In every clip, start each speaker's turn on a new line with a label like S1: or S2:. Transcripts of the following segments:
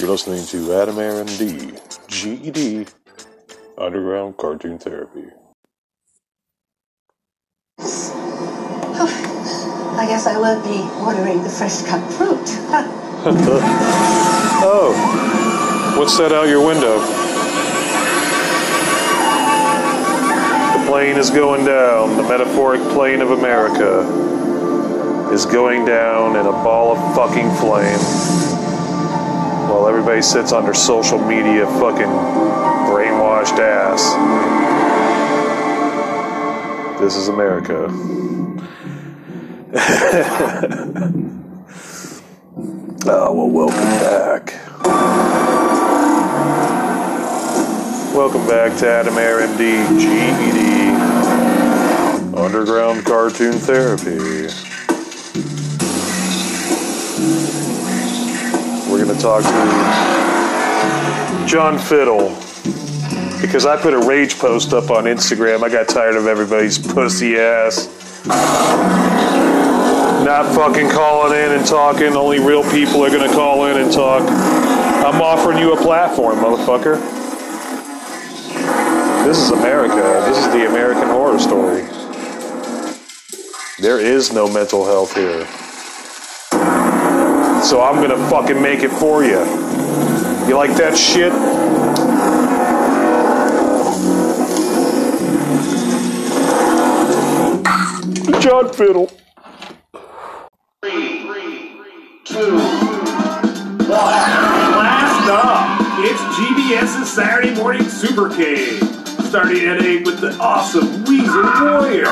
S1: You're listening to Adam Air MD, GED, Underground Cartoon Therapy.
S2: Oh, I guess I will be ordering the fresh cut fruit.
S1: Oh, what's that out your window? The plane is going down. The metaphoric plane of America is going down in a ball of fucking flame. While everybody sits on their social media fucking brainwashed ass. This is America. Oh, well, welcome back. Welcome back to Adam Air MD GED Underground Cartoon Therapy. Talk to John Fiddle because I put a rage post up on Instagram. I got tired of everybody's pussy ass not fucking calling in and talking. Only real people are gonna call in and talk. I'm offering you a platform, motherfucker. This is America. This is the American horror story. There is no mental health here. So I'm gonna fucking make it for you. You like that shit? John Fiddle. Three, three, two, one.
S3: Last up, it's GBS's Saturday Morning Super Cave. Starting at 8 with the awesome Weasel Warrior.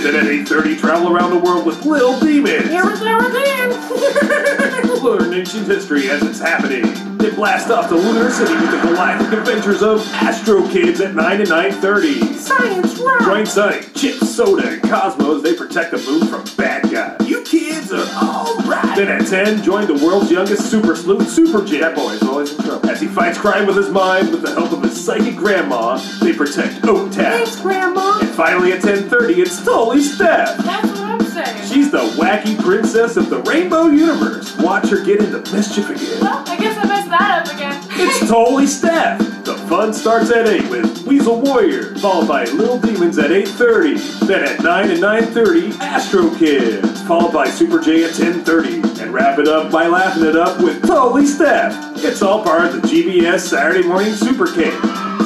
S3: Then at 8.30, travel around the world with Lil Demon. Here go again. Learn ancient history as it's happening. Then blast off to Lunar City with the galactic adventures of Astro Kids at 9 and 9.30.
S2: Science rock!
S3: Join Sonny, Chip, Soda, and Cosmos. They protect the moon from bad guys. You kids are alright. Then at 10, join the world's youngest super sleuth, Super J. That boy always in trouble. As he fights crime with his mind with the help of psychic grandma, they protect Oak
S2: Thanks, Grandma.
S3: And finally at 10.30, it's Totally Steph.
S4: That's what I'm saying.
S3: She's the wacky princess of the Rainbow Universe. Watch her get into mischief again.
S4: Well, I guess I messed that up again.
S3: It's totally Steph. The fun starts at 8 with Weasel Warrior, followed by Little Demons at 8.30. Then at 9 and 9.30, Astro Kids, followed by Super J at 10.30. And wrap it up by laughing it up with Totally Steph. It's all part of the GBS Saturday Morning Super Cave.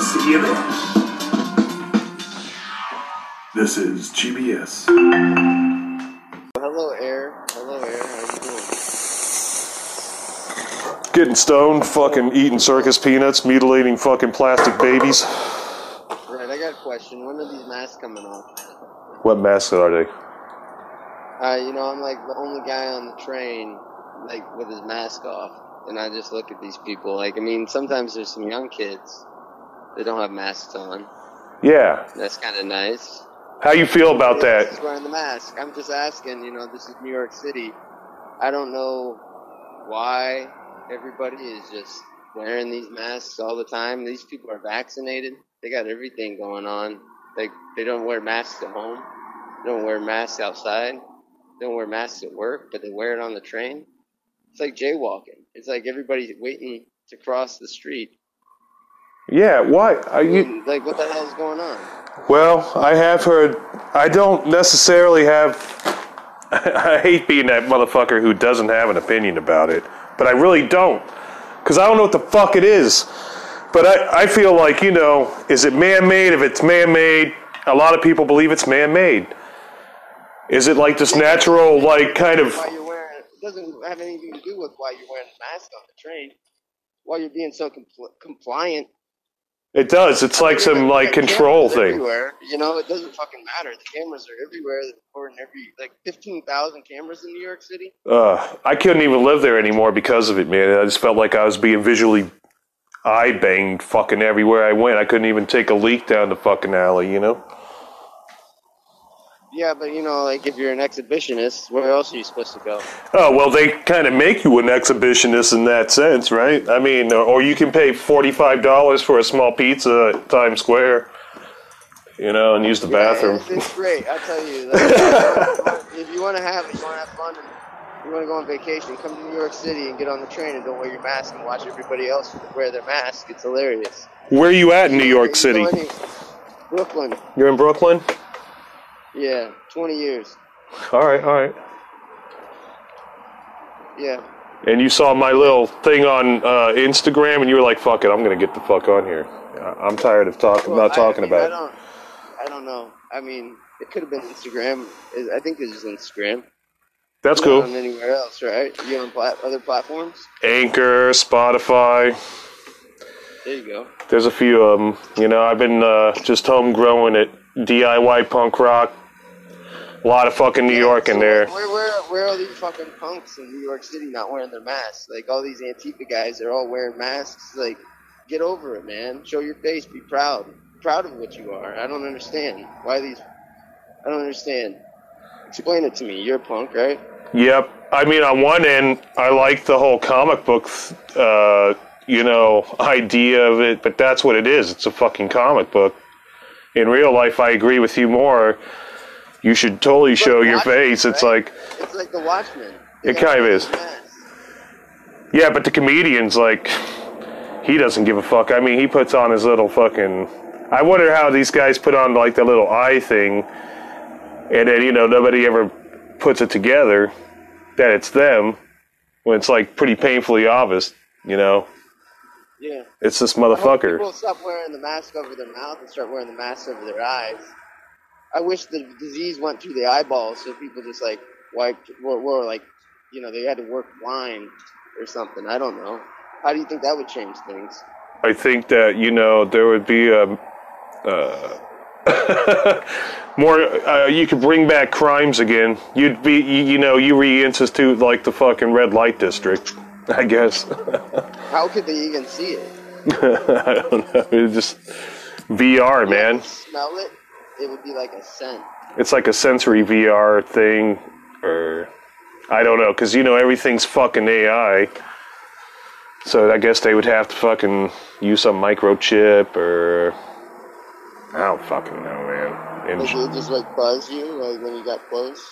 S3: See you there. This is GBS.
S5: Hello, Air. Hello, Air. How you doing?
S1: Getting stoned, fucking eating circus peanuts, mutilating fucking plastic babies.
S5: Right, I got a question. When are these masks coming off?
S1: What masks are they?
S5: Uh, you know, I'm like the only guy on the train, like with his mask off, and I just look at these people. Like, I mean, sometimes there's some young kids that don't have masks on.
S1: Yeah.
S5: That's kind of nice.
S1: How you feel about that?
S5: wearing the mask. I'm just asking. You know, this is New York City. I don't know why everybody is just wearing these masks all the time. These people are vaccinated. They got everything going on. Like they don't wear masks at home. They don't wear masks outside. Don't wear masks at work, but they wear it on the train. It's like jaywalking. It's like everybody's waiting to cross the street.
S1: Yeah, why? Are you?
S5: Like what the hell is going on?
S1: Well, I have heard. I don't necessarily have. I hate being that motherfucker who doesn't have an opinion about it, but I really don't, because I don't know what the fuck it is. But I, I feel like you know, is it man-made? If it's man-made, a lot of people believe it's man-made. Is it like this natural, like kind of?
S5: Why you're wearing it doesn't have anything to do with why you're wearing a mask on the train. Why you're being so compl- compliant.
S1: It does. It's like some like control thing.
S5: Everywhere. You know, it doesn't fucking matter. The cameras are everywhere. They're recording every like fifteen thousand cameras in New York City.
S1: Uh, I couldn't even live there anymore because of it, man. I just felt like I was being visually eye banged fucking everywhere I went. I couldn't even take a leak down the fucking alley, you know?
S5: Yeah, but you know, like if you're an exhibitionist, where else are you supposed to go?
S1: Oh, well, they kind of make you an exhibitionist in that sense, right? I mean, or, or you can pay $45 for a small pizza at Times Square, you know, and use the
S5: Yeah,
S1: bathroom.
S5: it's, it's great. I tell you, like, if you want to have, it, you want to have fun You want to go on vacation? Come to New York City and get on the train and don't wear your mask and watch everybody else wear their mask. It's hilarious.
S1: Where are you at in New York City?
S5: Brooklyn.
S1: You're in Brooklyn?
S5: Yeah, 20 years.
S1: All right, all right.
S5: Yeah.
S1: And you saw my little thing on uh, Instagram, and you were like, "Fuck it, I'm gonna get the fuck on here. I- I'm tired of talking
S5: Well,
S1: about talking
S5: I mean,
S1: about
S5: I
S1: it."
S5: don't. I don't know. I mean, it could have been Instagram. I think it's just Instagram.
S1: That's
S5: Not
S1: cool.
S5: on anywhere else, right? You on plat- other platforms?
S1: Anchor, Spotify.
S5: There you go.
S1: There's a few of them. You know, I've been uh, just home growing it. DIY punk rock. A lot of fucking New York in there.
S5: Where, where, where are these fucking punks in New York City not wearing their masks? Like all these Antifa guys, they're all wearing masks. Like, get over it, man. Show your face. Be proud. Proud of what you are. I don't understand why these. I don't understand. Explain it to me. You're a punk, right?
S1: Yep. I mean, on one end, I like the whole comic book, uh, you know, idea of it, but that's what it is. It's a fucking comic book. In real life, I agree with you more. You should totally show your
S5: Watchmen,
S1: face. It's like,
S5: It's like the Watchmen.
S1: It kind of is. yeah, but the comedian's like, he doesn't give a fuck. I mean, he puts on his little fucking. I wonder how these guys put on like the little eye thing, and then you know nobody ever puts it together that it's them when it's like pretty painfully obvious. You know,
S5: Yeah.
S1: it's this motherfucker.
S5: People stop wearing the mask over their mouth and start wearing the mask over their eyes. I wish the disease went through the eyeballs so people just like wiped were, were like, you know, they had to work blind or something. I don't know. How do you think that would change things?
S1: I think that you know there would be a. Uh, more, uh, you could bring back crimes again. You'd be, you, you know, you reinstitute like the fucking red light district, I guess.
S5: How could they even see it?
S1: I don't know. It's just VR, man.
S5: Smell it? It would be like a scent.
S1: It's like a sensory VR thing, or I don't know, because you know everything's fucking AI. So I guess they would have to fucking use some microchip, or I don't fucking know, man. And
S5: Like it would just like buzz you like when you got close.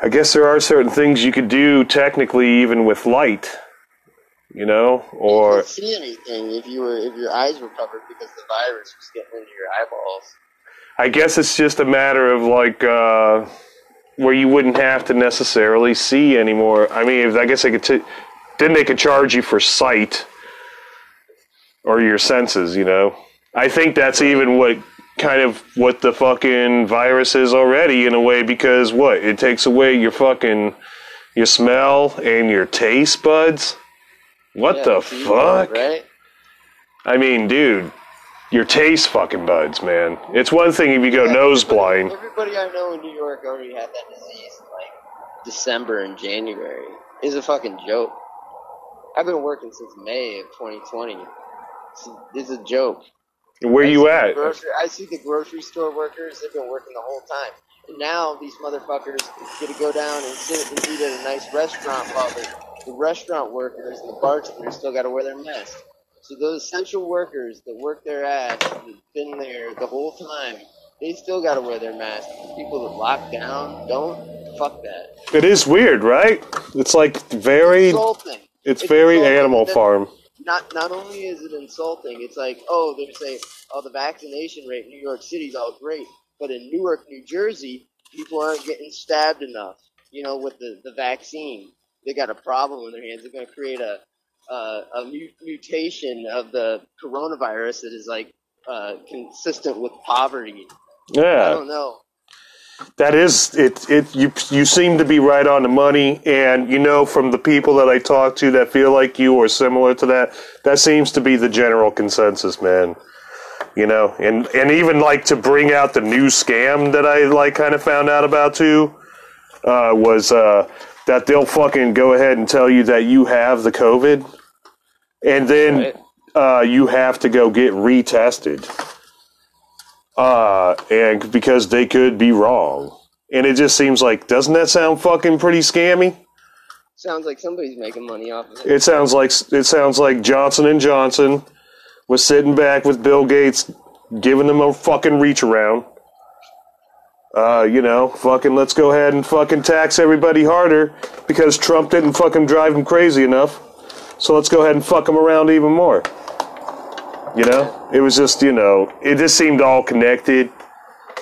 S1: I guess there are certain things you could do technically, even with light. You know, or
S5: couldn't see anything if you were if your eyes were covered because the virus was getting into your eyeballs.
S1: I guess it's just a matter of like uh, where you wouldn't have to necessarily see anymore. I mean, if, I guess they could. T- then they could charge you for sight or your senses. You know, I think that's even what kind of what the fucking virus is already in a way because what it takes away your fucking your smell and your taste buds. What
S5: Yeah,
S1: the fuck?
S5: Right?
S1: I mean, dude, your taste fucking buds, man. It's one thing if you go
S5: Yeah,
S1: nose blind.
S5: Everybody I know in New York already had that disease in like December and January. It's a fucking joke. I've been working since May of 2020. It's, it's a joke.
S1: Where
S5: I
S1: you at?
S5: Grocery, I see the grocery store workers. They've been working the whole time. And now these motherfuckers get to go down and sit and eat at a nice restaurant while the, the restaurant workers and the bartenders still got to wear their mask. So those essential workers that work their ass, have been there the whole time, they still got to wear their mask. People that lock down don't. Fuck that.
S1: It is weird, right? It's like very,
S5: Insulting.
S1: it's
S5: It's
S1: very. Animal Farm.
S5: Not not only is it insulting, it's like, oh, they're saying, oh, the vaccination rate in New York City is all great, but in Newark, New Jersey, people aren't getting stabbed enough. You know, with the the vaccine, they got a problem in their hands. They're going to create a uh, a mu- mutation of the coronavirus that is like uh, consistent with poverty.
S1: Yeah, I
S5: don't know.
S1: That is it. It you you seem to be right on the money, and you know from the people that I talk to that feel like you or similar to that, that seems to be the general consensus, man. You know, and and even like to bring out the new scam that I like kind of found out about too uh, was uh, that they'll fucking go ahead and tell you that you have the COVID, and then
S5: Right.
S1: uh, you have to go get retested, uh, and because they could be wrong, and it just seems like doesn't that sound fucking pretty scammy?
S5: Sounds like somebody's making money off of it.
S1: It sounds like it sounds like Johnson and Johnson was sitting back with Bill Gates, giving them a fucking reach around. uh, you know, fucking let's go ahead and fucking tax everybody harder because Trump didn't fucking drive them crazy enough. So let's go ahead and fuck them around even more. You know, it was just you know, it just seemed all connected,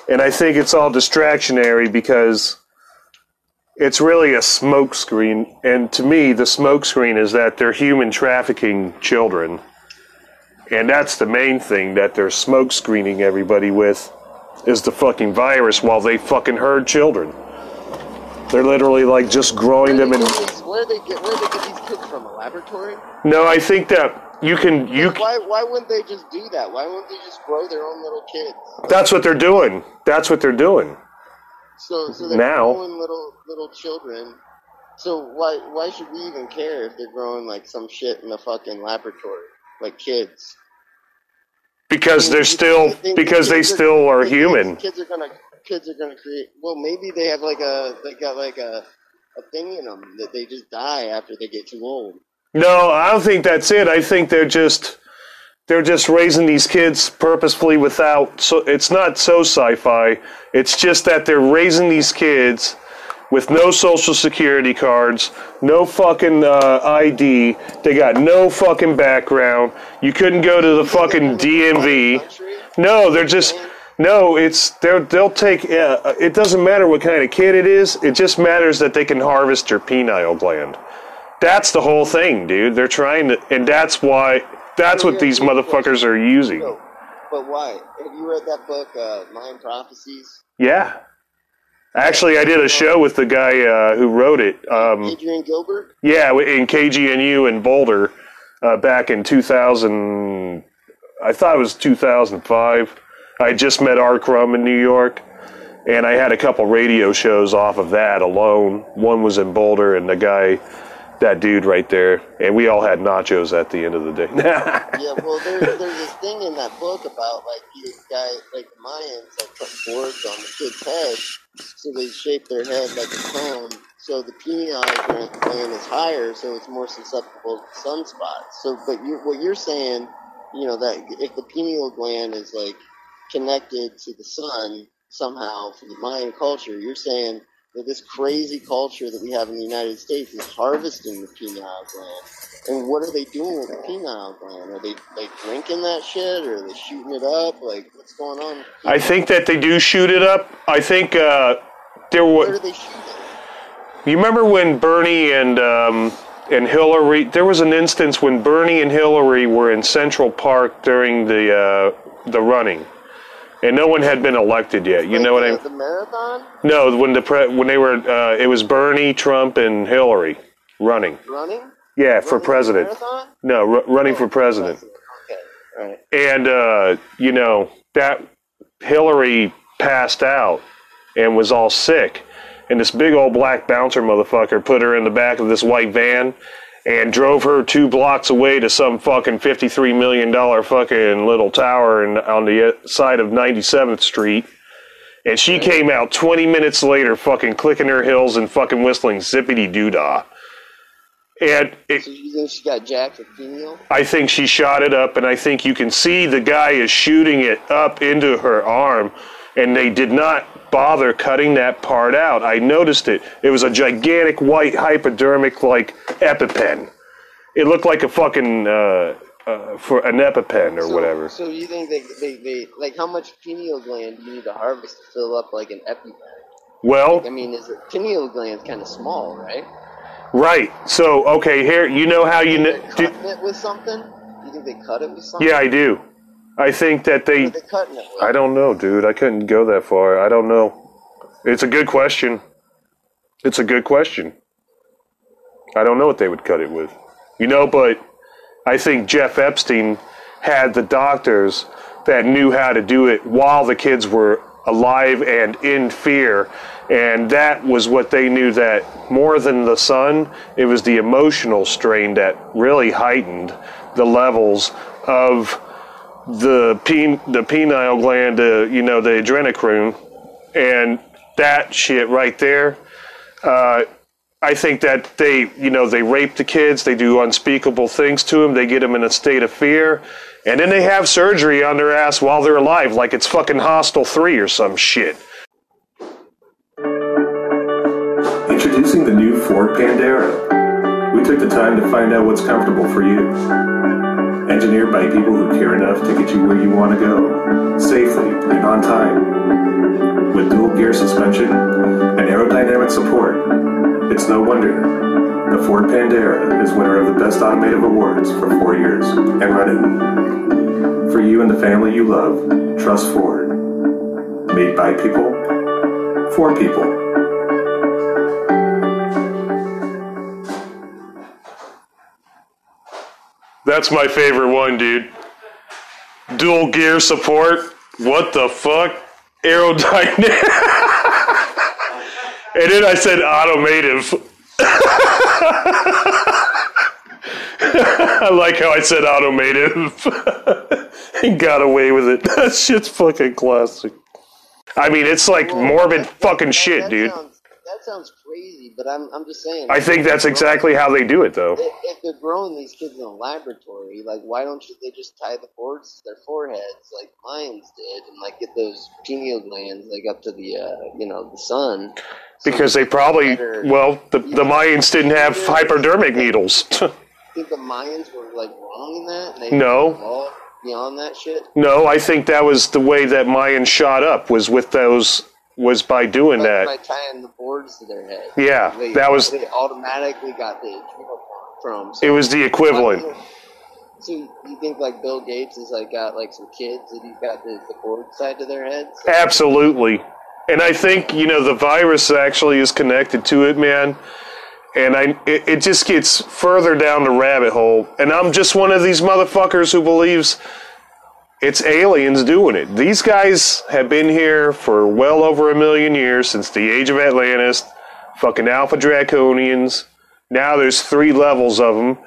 S1: and I think it's all distractionary because it's really a smokescreen. And to me, the smokescreen is that they're human trafficking children, and that's the main thing that they're smokescreening everybody with is the fucking virus while they fucking herd children. They're literally like just growing them in.
S5: Where they get where they get these kids from? A laboratory?
S1: No, I think that you can you.
S5: Why why wouldn't they just do that? Why wouldn't they just grow their own little kids?
S1: That's what they're doing. That's what they're doing.
S5: So so they're
S1: Now.
S5: growing little little children. So why why should we even care if they're growing like some shit in a fucking laboratory, like kids?
S1: Because they're still because they still are
S5: kids-
S1: human.
S5: Kids are gonna kids are gonna create. Well, maybe they have like a they got like a a thing in them that they just die after they get too old.
S1: No, I don't think that's it. I think they're just they're just raising these kids purposefully without so it's not so sci-fi. It's just that they're raising these kids with no social security cards, no fucking uh, ID. They got no fucking background. You couldn't go to the fucking DMV. No, they're just no. It's they're they'll take. Uh, it doesn't matter what kind of kid it is. It just matters that they can harvest your pineal gland. That's the whole thing, dude. They're trying to, and that's why. That's what these motherfuckers are using.
S5: But why? Have you read that book, uh, Mayan Prophecies?
S1: Yeah. Actually, I did a show with the guy uh, who wrote it. Um,
S5: Adrian Gilbert.
S1: yeah, in KGNU in Boulder uh, back in 2000. I thought it was 2005. I just met Art Rum in New York, and I had a couple radio shows off of that alone. One was in Boulder, and the guy, that dude right there, and we all had nachos at the end of the day.
S5: Yeah, well, there's there's this thing in that book about like these guys, like the Mayans, like put boards on the kid's head, so they shape their head like a cone. So the pineal gland is higher, so it's more susceptible to sunspots. So, but you, what you're saying, you know, that if the pineal gland is like connected to the sun somehow for the Mayan culture, you're saying that this crazy culture that we have in the United States is harvesting the pineal gland. And what are they doing with the pineal gland? Are they like drinking that shit, or are they shooting it up? Like, what's going on?
S1: I think that they do shoot it up. I think uh, there
S5: Where do they shoot it?
S1: You remember when Bernie and um, and Hillary? There was an instance when Bernie and Hillary were in Central Park during the uh, the running, and no one had been elected yet. You know what I mean?
S5: The marathon
S1: No, when the pre- when they were, uh, it was Bernie, Trump, and Hillary running.
S5: running.
S1: Yeah, for
S5: Running the
S1: president.
S5: Marathon?
S1: No, r- running for president.
S5: Okay, all right.
S1: and uh, you know that Hillary passed out and was all sick, and this big old black bouncer motherfucker put her in the back of this white van and drove her two blocks away to some fucking fifty-three million dollar fucking little tower in, on the uh, side of Ninety Seventh Street. And she came out 20 minutes later, fucking clicking her heels and fucking whistling zippity doo dah. And it,
S5: So you think she got jacked with pineal?
S1: I think she shot it up, and I think you can see the guy is shooting it up into her arm, and they did not bother cutting that part out. I noticed it. It was a gigantic white hypodermic like EpiPen. It looked like a fucking uh, uh, for an EpiPen or
S5: So-
S1: whatever.
S5: So you think they, they, they like how much pineal gland do you need to harvest to fill up like an EpiPen?
S1: Well,
S5: I mean, is it pineal gland's kind of small, right?
S1: right. So okay, here you know how you
S5: They're
S1: know.
S5: cutting it with something. You think they cut it with something?
S1: Yeah, I do. I think that they.
S5: they cutting it?
S1: I don't know, dude. I couldn't go that far. I don't know. It's a good question. It's a good question. I don't know what they would cut it with. You know, but I think Jeff Epstein had the doctors that knew how to do it while the kids were alive and in fear. And that was what they knew that more than the sun, it was the emotional strain that really heightened the levels of the pen, the pineal gland, uh, you know, the adrenochrome, and that shit right there. Uh, I think that they, you know, they rape the kids, they do unspeakable things to them, they get them in a state of fear, and then they have surgery on their ass while they're alive, like it's fucking Hostel 3 or some shit.
S3: Introducing the new Ford Pandera. We took the time to find out what's comfortable for you. Engineered by people who care enough to get you where you want to go, safely and on time. With dual gear suspension and aerodynamic support, it's no wonder the Ford Pandera is winner of the Best Automotive Awards for four years and running. For you and the family you love, trust Ford. Made by people, for people.
S1: That's my favorite one, dude. Dual gear support. What the fuck? Aerodynamic. and then I said automotive. I like how I said automotive. and got away with it. That shit's fucking classic. I mean, it's like morbid fucking shit, dude.
S5: Sounds, that sounds crazy, but I'm, I'm just saying.
S1: I think that's exactly how they do it, though.
S5: If, if they're growing these kids in a laboratory, like why don't you they just tie the cords to their foreheads like lions did, and like get those pineal glands like up to the uh, you know the sun? So
S1: Because they probably,
S5: better-
S1: well, the, the Mayans didn't have hypodermic needles.
S5: think the Mayans were like wrong in that. They
S1: No.
S5: beyond that shit.
S1: no, I think that was the way that Mayans shot up, was with those, was by doing
S5: Like,
S1: that.
S5: by tying the boards to their head.
S1: Yeah,
S5: They,
S1: that was-
S5: they automatically got the adrenal from.
S1: It was the equivalent.
S5: So you think like Bill Gates has like got like some kids that he's got the, the cord tied to their heads?
S1: Absolutely. And I think, you know, the virus actually is connected to it, man. And I, it, it just gets further down the rabbit hole. And I'm just one of these motherfuckers who believes it's aliens doing it. These guys have been here for well over a million years since the age of Atlantis. Fucking Alpha Draconians. Now there's three levels of them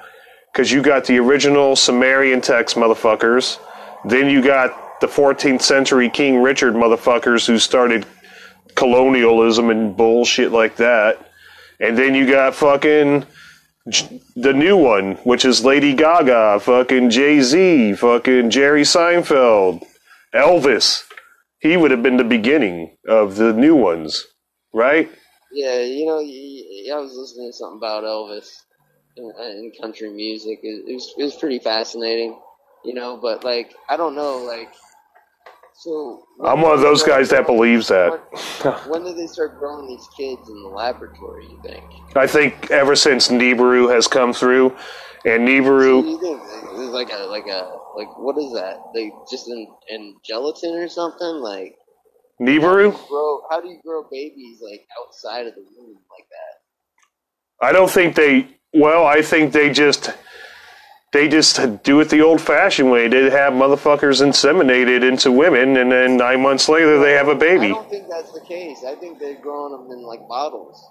S1: because you got the original Sumerian text motherfuckers. Then you got the 14th century King Richard motherfuckers who started colonialism and bullshit like that. And then you got fucking the new one, which is Lady Gaga, fucking Jay Z, fucking Jerry Seinfeld, Elvis. He would have been the beginning of the new ones, right?
S5: Yeah, you know, I was listening to something about Elvis in, country music. It was it was pretty fascinating, you know. But like, I don't know, like, so
S1: I'm one of those guys that believes that.
S5: When, when did they start growing these kids in the laboratory? You think?
S1: I think ever since Nibiru has come through, and
S5: do
S1: Nibiru,
S5: you think? It's like a like a like what is that? They just in in gelatin or something? Like
S1: Nibiru,
S5: grow? How do you grow babies like outside of the womb like that?
S1: I don't think they. Well, I think they just they just do it the old-fashioned way. They have motherfuckers inseminated into women, and then nine months later they have a baby.
S5: I don't think that's the case. I think they're growing them in like bottles.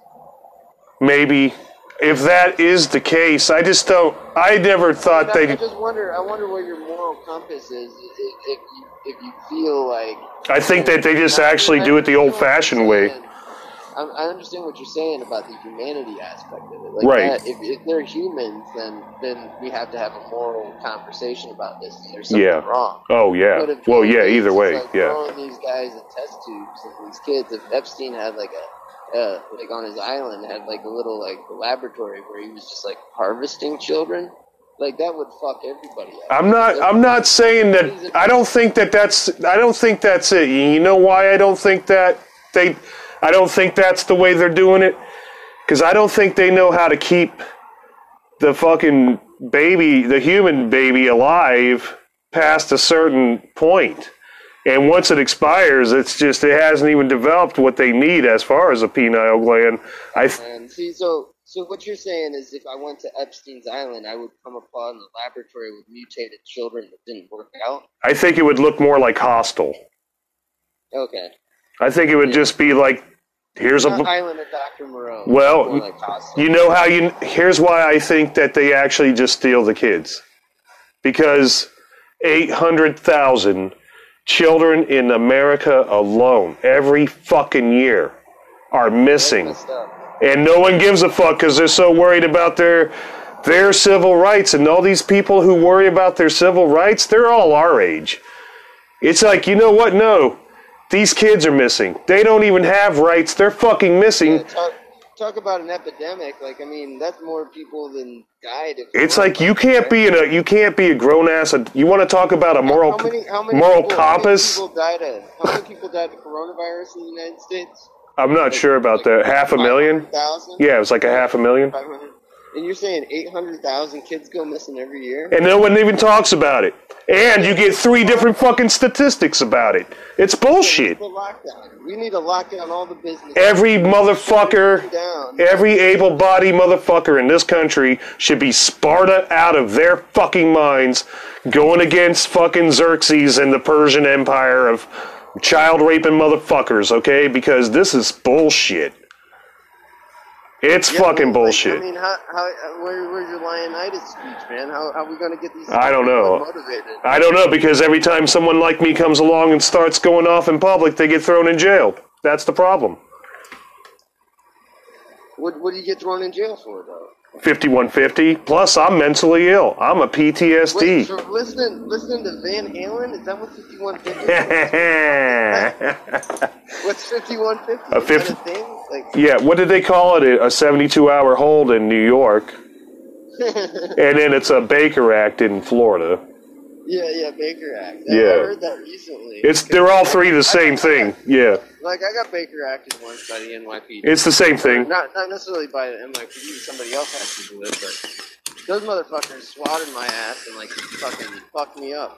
S1: Maybe if that is the case, I just don't. I never thought
S5: they. I just wonder. I wonder where your moral compass is. If, if you if you feel like
S1: I think that they just actually do it the old-fashioned way.
S5: I understand what you're saying about the humanity aspect of it. Like
S1: Right.
S5: That, if, if they're humans, then then we have to have a moral conversation about this. There's something
S1: Yeah.
S5: wrong.
S1: Oh yeah. Well, yeah. Either way,
S5: like,
S1: yeah.
S5: Throwing these guys in test tubes and these kids. If Epstein had like a, uh, like on his island, had like a little like laboratory where he was just like harvesting children, like that would fuck everybody up.
S1: I'm not. I'm not saying that. I don't think that that's. I don't think that's it. You know why I don't think that they. I don't think that's the way they're doing it. Because I don't think they know how to keep the fucking baby, the human baby, alive past a certain point. And once it expires, it's just it hasn't even developed what they need as far as a pineal gland. I th-
S5: see, so so what you're saying is, if I went to Epstein's island, I would come upon a laboratory with mutated children that didn't work out.
S1: I think it would look more like Hostel.
S5: Okay,
S1: I think it would just be like, here's a.
S5: Island of Dr. Moreau.
S1: Well,
S5: like.
S1: You know how you. Here's why I think that they actually just steal the kids. Because 800,000 children in America alone, every fucking year, are missing. And no one gives a fuck because they're so worried about their. Their civil rights and all these people who worry about their civil rights, they're all our age. It's like, you know what? No. These kids are missing. They don't even have rights. They're fucking missing.
S5: Yeah, talk, talk about an epidemic. Like, I mean, that's more people than died.
S1: It's like you can't be in a you can't be a grown ass. You want to talk about a moral
S5: How many, how many
S1: moral
S5: people, How many people died of? How many people died of coronavirus in the United States?
S1: I'm not sure about that. Half a million?
S5: Thousand.
S1: Yeah, it was like a half a million.
S5: 500. And you're saying 800,000 kids go missing every year?
S1: And no one even talks about it. And you get three different fucking statistics about it. It's bullshit.
S5: The lockdown. We need to lock down all the business.
S1: Every motherfucker, every able bodied motherfucker in this country should be Sparta out of their fucking minds going against fucking Xerxes and the Persian Empire of child raping motherfuckers, okay? Because this is bullshit. It's
S5: Yeah,
S1: fucking
S5: well, like,
S1: bullshit.
S5: I mean, how, how, where, where's your Leonidas speech, man? How, how are we going to get these
S1: I don't know.
S5: motivated?
S1: I don't know because every time someone like me comes along and starts going off in public, they get thrown in jail. That's the problem.
S5: What, what do you get thrown in jail for, though?
S1: 5150. Plus, I'm mentally ill. I'm a
S5: Wait,
S1: PTSD.
S5: so listening, listening to Van Halen, is that what 5150 What's 5150?
S1: A
S5: Is that
S1: 50
S5: a thing? Like,
S1: yeah, what did they call it? A 72 hour hold in New York. and then it's a Baker Act in Florida.
S5: Yeah, yeah, Baker Act. I-
S1: Yeah.
S5: I heard that recently.
S1: It's they're all three the same thing. Yeah.
S5: Like, I got Baker acted once by the NYPD.
S1: It's the same thing.
S5: Not, not necessarily by the NYPD, somebody else has to do it, but those motherfuckers swatted my ass and, like, fucking fucked me up.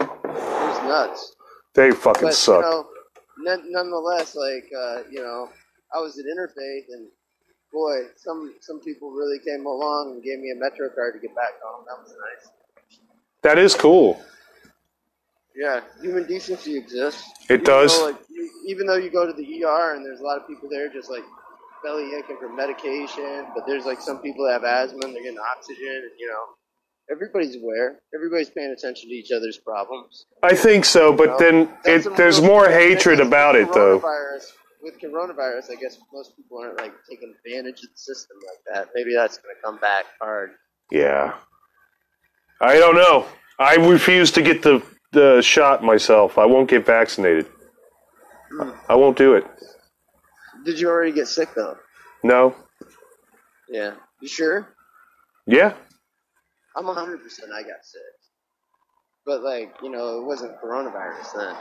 S5: It was nuts.
S1: They fucking
S5: But,
S1: suck.
S5: you know, none, nonetheless, like, uh, you know, I was at Interfaith, and boy, some some people really came along and gave me a Metro card to get back home. That was nice.
S1: That is cool.
S5: Yeah, human decency exists.
S1: It
S5: Even
S1: does.
S5: though, like, you- even though you go to the ER and there's a lot of people there just like belly aching for medication, but there's like some people that have asthma and they're getting oxygen, and you know, everybody's aware. Everybody's paying attention to each other's problems.
S1: I think so, but then it, there's more hatred about it, though.
S5: With coronavirus, I guess most people aren't like taking advantage of the system like that. Maybe that's going to come back hard.
S1: Yeah. I don't know. I refuse to get the, the shot myself. I won't get vaccinated. I won't do it.
S5: Did you already get sick though?
S1: No.
S5: Yeah. You sure?
S1: Yeah.
S5: I'm 100% I got sick. But, like, you know, it wasn't coronavirus then.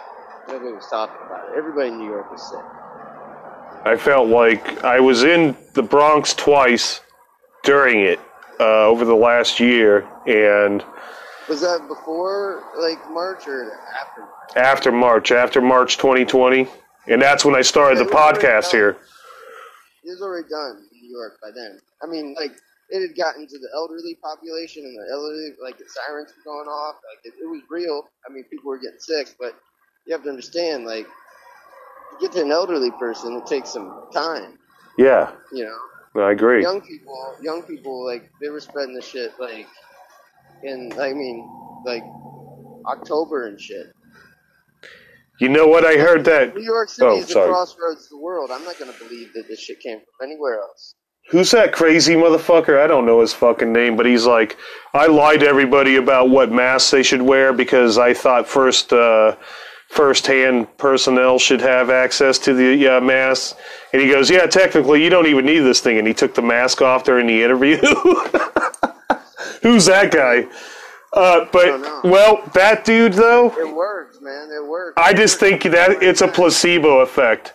S5: Nobody was talking about it. Everybody in New York was sick.
S1: I felt like I was in the Bronx twice during it uh, over the last year and
S5: Was that before, like, March or after March?
S1: after March, after March 2020. And that's when I started the
S5: It was already
S1: podcast here.
S5: It was already done in New York by then. I mean, like, it had gotten to the elderly population and the elderly, like, the sirens were going off. Like, it, it was real. I mean, people were getting sick, but you have to understand, like, to get to an elderly person, it takes some time,
S1: Yeah,
S5: you know?
S1: I agree.
S5: young people, young people, like they were spreading the shit, like in, I mean, like October and shit.
S1: You know what? I heard that.
S5: New York City
S1: Oh,
S5: is the
S1: sorry.
S5: crossroads of the world. I'm not gonna believe that this shit came from anywhere else.
S1: Who's that crazy motherfucker? I don't know his fucking name, but he's like, I lied to everybody about what masks they should wear because I thought first, uh, first-hand personnel should have access to the uh, masks. And he goes, Yeah, technically, you don't even need this thing. And he took the mask off during the interview. Who's that guy? Uh, but well, that dude though,
S5: It works, man. It works.
S1: I just think that it's a placebo effect.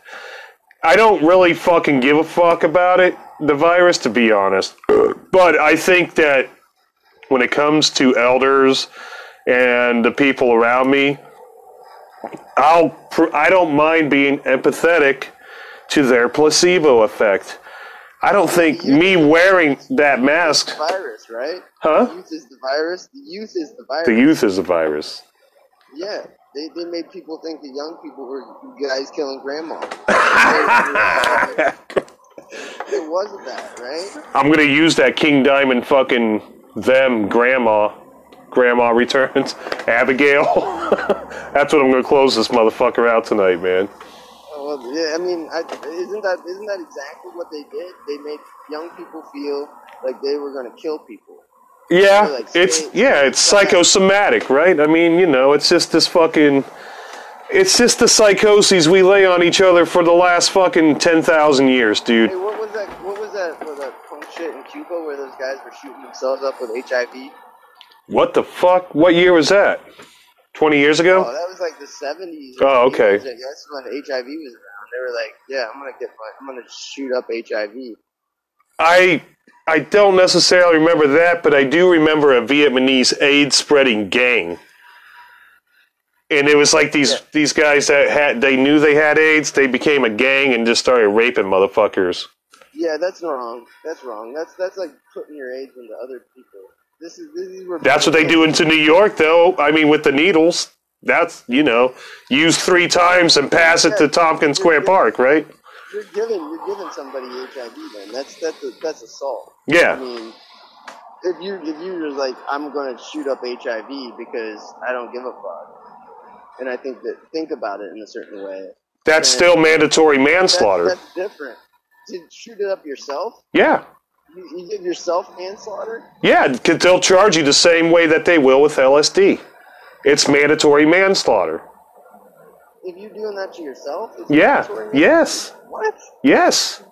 S1: I don't really fucking give a fuck about it, the virus, to be honest. But I think that when it comes to elders and the people around me, I'll pr- I don't mind being empathetic to their placebo effect. I don't think me wearing that mask,
S5: virus, right?
S1: huh?
S5: The youth is the virus. The youth is the virus.
S1: The youth is the virus.
S5: Yeah, they, they made people think the young people were you guys killing grandma. it wasn't that, right?
S1: I'm gonna use that King Diamond fucking them grandma. Grandma returns. Abigail. That's what I'm gonna close this motherfucker out tonight, man.
S5: Oh, Well, yeah, I mean, I, isn't that isn't that exactly what they did? They made young people feel like they were going to kill people.
S1: Yeah,
S5: Like,
S1: it's yeah, it's psychosomatic, right? I mean, you know, it's just this fucking it's just the psychoses we lay on each other for the last fucking 10,000 years, dude.
S5: Hey, what was that what was that was that punk shit in Cuba where those guys were shooting themselves up with HIV.
S1: What the fuck? What year was that? 20 years ago?
S5: Oh, that was like the seventies.
S1: Oh, okay.
S5: That's when HIV was around. They were like, "Yeah, I'm gonna get my, I'm gonna shoot up HIV."
S1: I I don't necessarily remember that, but I do remember a Vietnamese AIDS spreading gang. And it was like these
S5: Yeah.
S1: these guys that had they knew they had AIDS, they became a gang and just started raping motherfuckers.
S5: Yeah, that's wrong. That's wrong. That's that's like putting your AIDS into other people. This is these were.
S1: That's what they do into New York though. I mean with the needles. That's you know, use three times and pass it to Tompkins Square Park, right?
S5: You're giving you're giving somebody HIV. Then that's that's a, that's assault.
S1: Yeah.
S5: I mean, if you if you're like I'm gonna shoot up HIV because I don't give a fuck, and I think that think about it in a certain way.
S1: That's still mandatory
S5: That's,
S1: manslaughter.
S5: that's different. To shoot it up yourself,
S1: Yeah.
S5: You, give yourself manslaughter.
S1: Yeah, because they'll charge you the same way that they will with LSD. It's mandatory manslaughter.
S5: If you're doing that to yourself, it's
S1: Yeah.
S5: mandatory
S1: Yes.
S5: What?
S1: Yes.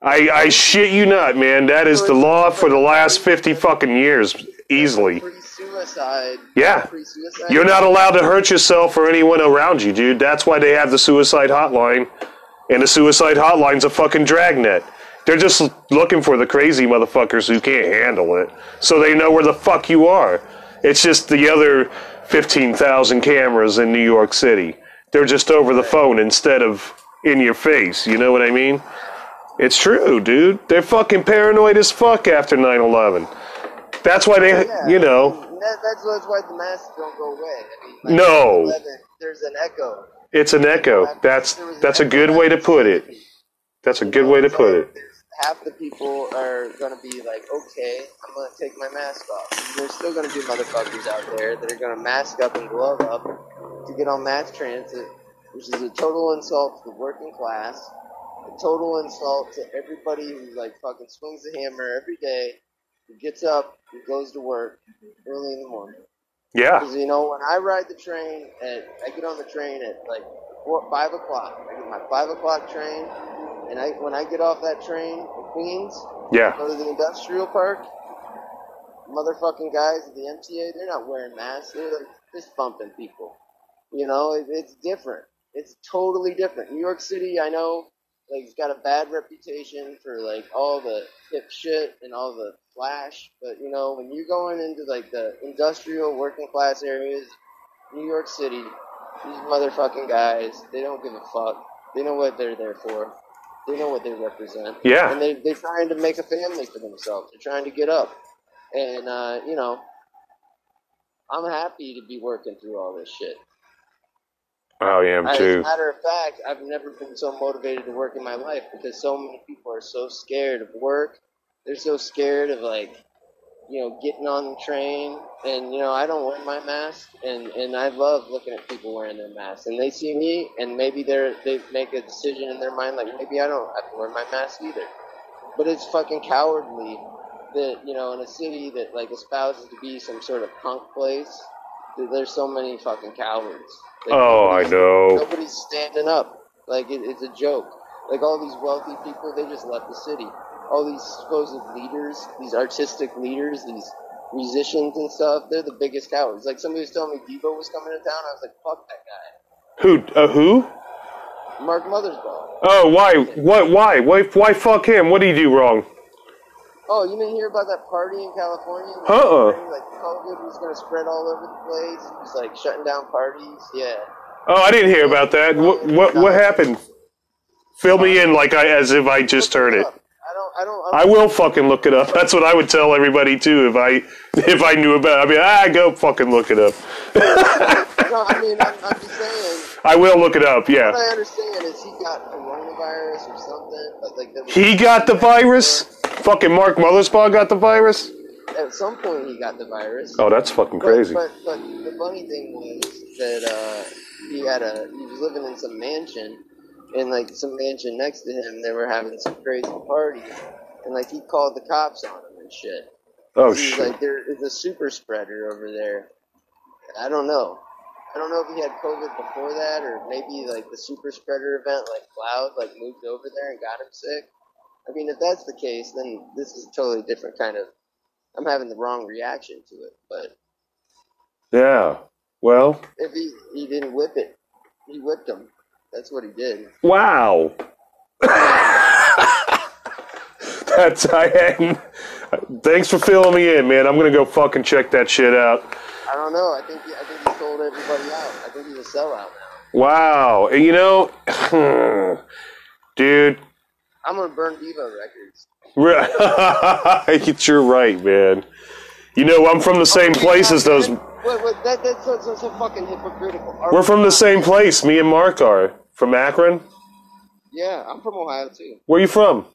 S1: I, I shit you not, man. That is the law for the last 50 fucking years, easily.
S5: Pre-suicide.
S1: Yeah.
S5: Pre-suicide.
S1: You're not allowed to hurt yourself or anyone around you, dude. That's why they have the suicide hotline. And the suicide hotline's a fucking dragnet. They're just looking for the crazy motherfuckers who can't handle it. So they know where the fuck you are. It's just the other 15,000 cameras in New York City. They're just over the phone instead of in your face. You know what I mean? It's true, dude. They're fucking paranoid as fuck after 9 11. That's why they,
S5: Yeah,
S1: you know.
S5: That, that's, that's why the masks don't go away. I mean, like
S1: No.
S5: there's an echo.
S1: It's an echo. That's that's a good way to put it. That's a good way to put it.
S5: Half the people are gonna be like, okay, I'm gonna take my mask off. There's still gonna be motherfuckers out there that are gonna mask up and glove up to get on mass transit, which is a total insult to the working class, a total insult to everybody who like fucking swings the hammer every day, who gets up, who goes to work early in the morning.
S1: Yeah.
S5: Because you know, when I ride the train, at I get on the train at like four, five o'clock. I get my five o'clock train, and I when I get off that train in Queens,
S1: Yeah.
S5: go to the industrial park. Motherfucking guys at the MTA, they're not wearing masks. They're like fist bumping people. You know, it, it's different. It's totally different. New York City, I know, like, it's got a bad reputation for like all the hip shit and all the flash. But you know, when you're going into like the industrial working class areas, New York City, these motherfucking guys, they don't give a fuck. They know what they're there for. They know what they represent.
S1: Yeah.
S5: And they, they're trying to make a family for themselves. They're trying to get up. And, uh, you know, I'm happy to be working through all this shit.
S1: Oh, I am
S5: As a
S1: too.
S5: matter of fact, I've never been so motivated to work in my life because so many people are so scared of work. They're so scared of like, you know, getting on the train. And you know, I don't wear my mask, and and I love looking at people wearing their masks. And they see me, and maybe they're they make a decision in their mind like maybe I don't have to wear my mask either. But it's fucking cowardly that you know in a city that like espouses to be some sort of punk place. that There's so many fucking cowards. That
S1: Oh, I know.
S5: Nobody's standing up. Like it, it's a joke. Like all these wealthy people, they just left the city. All these supposed leaders, these artistic leaders, these musicians and stuff, they're the biggest cowards. Like somebody was telling me Devo was coming to town. I was like, fuck that guy.
S1: Who? Uh, who?
S5: Mark Mothersbaugh.
S1: Oh, why? What? Why? Why? Why fuck him? What did he do wrong?
S5: Oh, you didn't hear about that party in California? Like,
S1: Uh-uh.
S5: Like COVID was gonna spread all over the place. It was like shutting down parties. Yeah.
S1: Oh, I didn't hear about that. What? What? What happened? Fill me in, like I as if I just heard it.
S5: I don't. I don't.
S1: I will fucking look it up. That's what I would tell everybody too if I if I knew about. it. I mean, ah, go fucking look it up.
S5: no, I mean, I'm, I'm just saying.
S1: I will look it up. Yeah.
S5: What I understand is he got coronavirus or something, but like
S1: He got the virus. Fucking Mark Mothersbaugh got the virus.
S5: At some point, he got the virus.
S1: Oh, that's fucking
S5: But-
S1: crazy.
S5: But, but the funny thing was that uh, he had a he was living in some mansion, and like some mansion next to him, they were having some crazy party, and like he called the cops on him and shit.
S1: Oh
S5: He's
S1: shit.
S5: like, there is a super spreader over there. I don't know. I don't know if he had COVID before that, or maybe like the super spreader event, like Cloud, like moved over there and got him sick. I mean, if that's the case, then this is a totally different kind of. I'm having the wrong reaction to it. But
S1: Yeah. Well,
S5: if he he didn't whip it, he whipped him. That's what he did.
S1: wow. That's I. Thanks for filling me in, man. I'm gonna go fucking check that shit out.
S5: I don't know. I think he, I think he sold everybody out. I think he's a sellout now.
S1: Wow. You know, dude.
S5: I'm gonna burn Devo records.
S1: Right. You're right, man. You know, I'm from the same place as those.
S5: That, that's so, so, so fucking hypocritical. Are
S1: We're
S5: we
S1: from the same place. Me and Mark are from Akron.
S5: Yeah, I'm from Ohio too.
S1: Where are you from?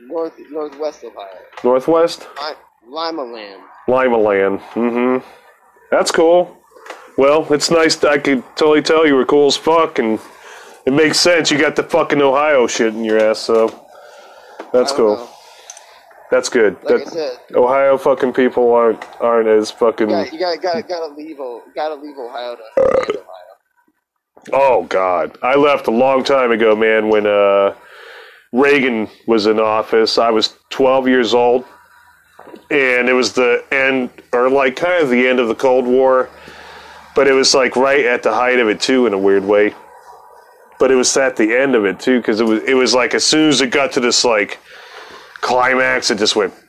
S5: North northwest Ohio.
S1: Northwest.
S5: Li- Lima land.
S1: Lima Land. Mm-hmm. That's cool. Well, it's nice. I could totally tell you were cool as fuck, and it makes sense. You got the fucking Ohio shit in your ass, so that's cool.
S5: know.
S1: That's good.
S5: Like
S1: That-
S5: said,
S1: Ohio fucking people aren't aren't as fucking.
S5: you gotta, you gotta, gotta, gotta leave, gotta leave Ohio to.
S1: Oh God, I left a long time ago, man. When uh, Reagan was in office, I was 12 years old, and it was the end, or like kind of the end of the Cold War, but it was like right at the height of it too, in a weird way. But it was at the end of it too, because it was it was like as soon as it got to this like climax, it just went.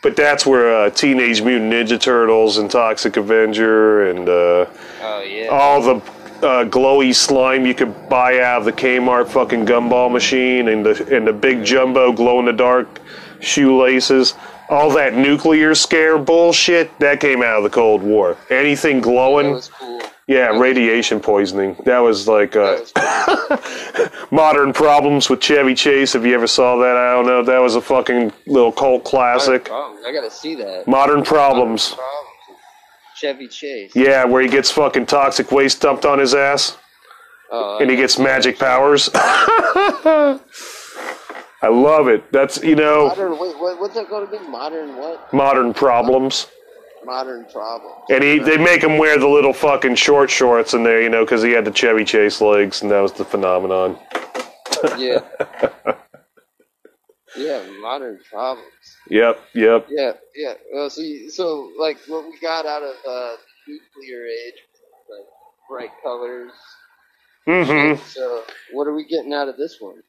S1: But that's where uh, Teenage Mutant Ninja Turtles and Toxic Avenger and uh,
S5: Oh yeah.
S1: all the uh, glowy slime you could buy out of the Kmart fucking gumball machine and the and the big jumbo glow in the dark shoelaces. All that nuclear scare bullshit that came out of the Cold War. Anything glowing,
S5: cool.
S1: yeah, radiation poisoning. That was like uh,
S5: That was
S1: modern problems with Chevy Chase. If you ever saw that, I don't know. That was a fucking little cult classic.
S5: I gotta see that.
S1: Modern problems.
S5: Problems. Chevy Chase.
S1: Yeah, where he gets fucking toxic waste dumped on his ass.
S5: Oh,
S1: and he gets magic powers. I love it. That's you know
S5: modern. Wait, what, what's that going to be? Modern what?
S1: modern problems.
S5: Modern problems.
S1: And he they make him wear the little fucking short shorts in there, you know, because he had the Chevy Chase legs, and that was the phenomenon.
S5: Yeah. yeah, modern problems.
S1: Yep, yep.
S5: Yeah, yeah. Well, see, so like what we got out of uh, nuclear age, like bright colors.
S1: Mm-hmm.
S5: So what are we getting out of this one?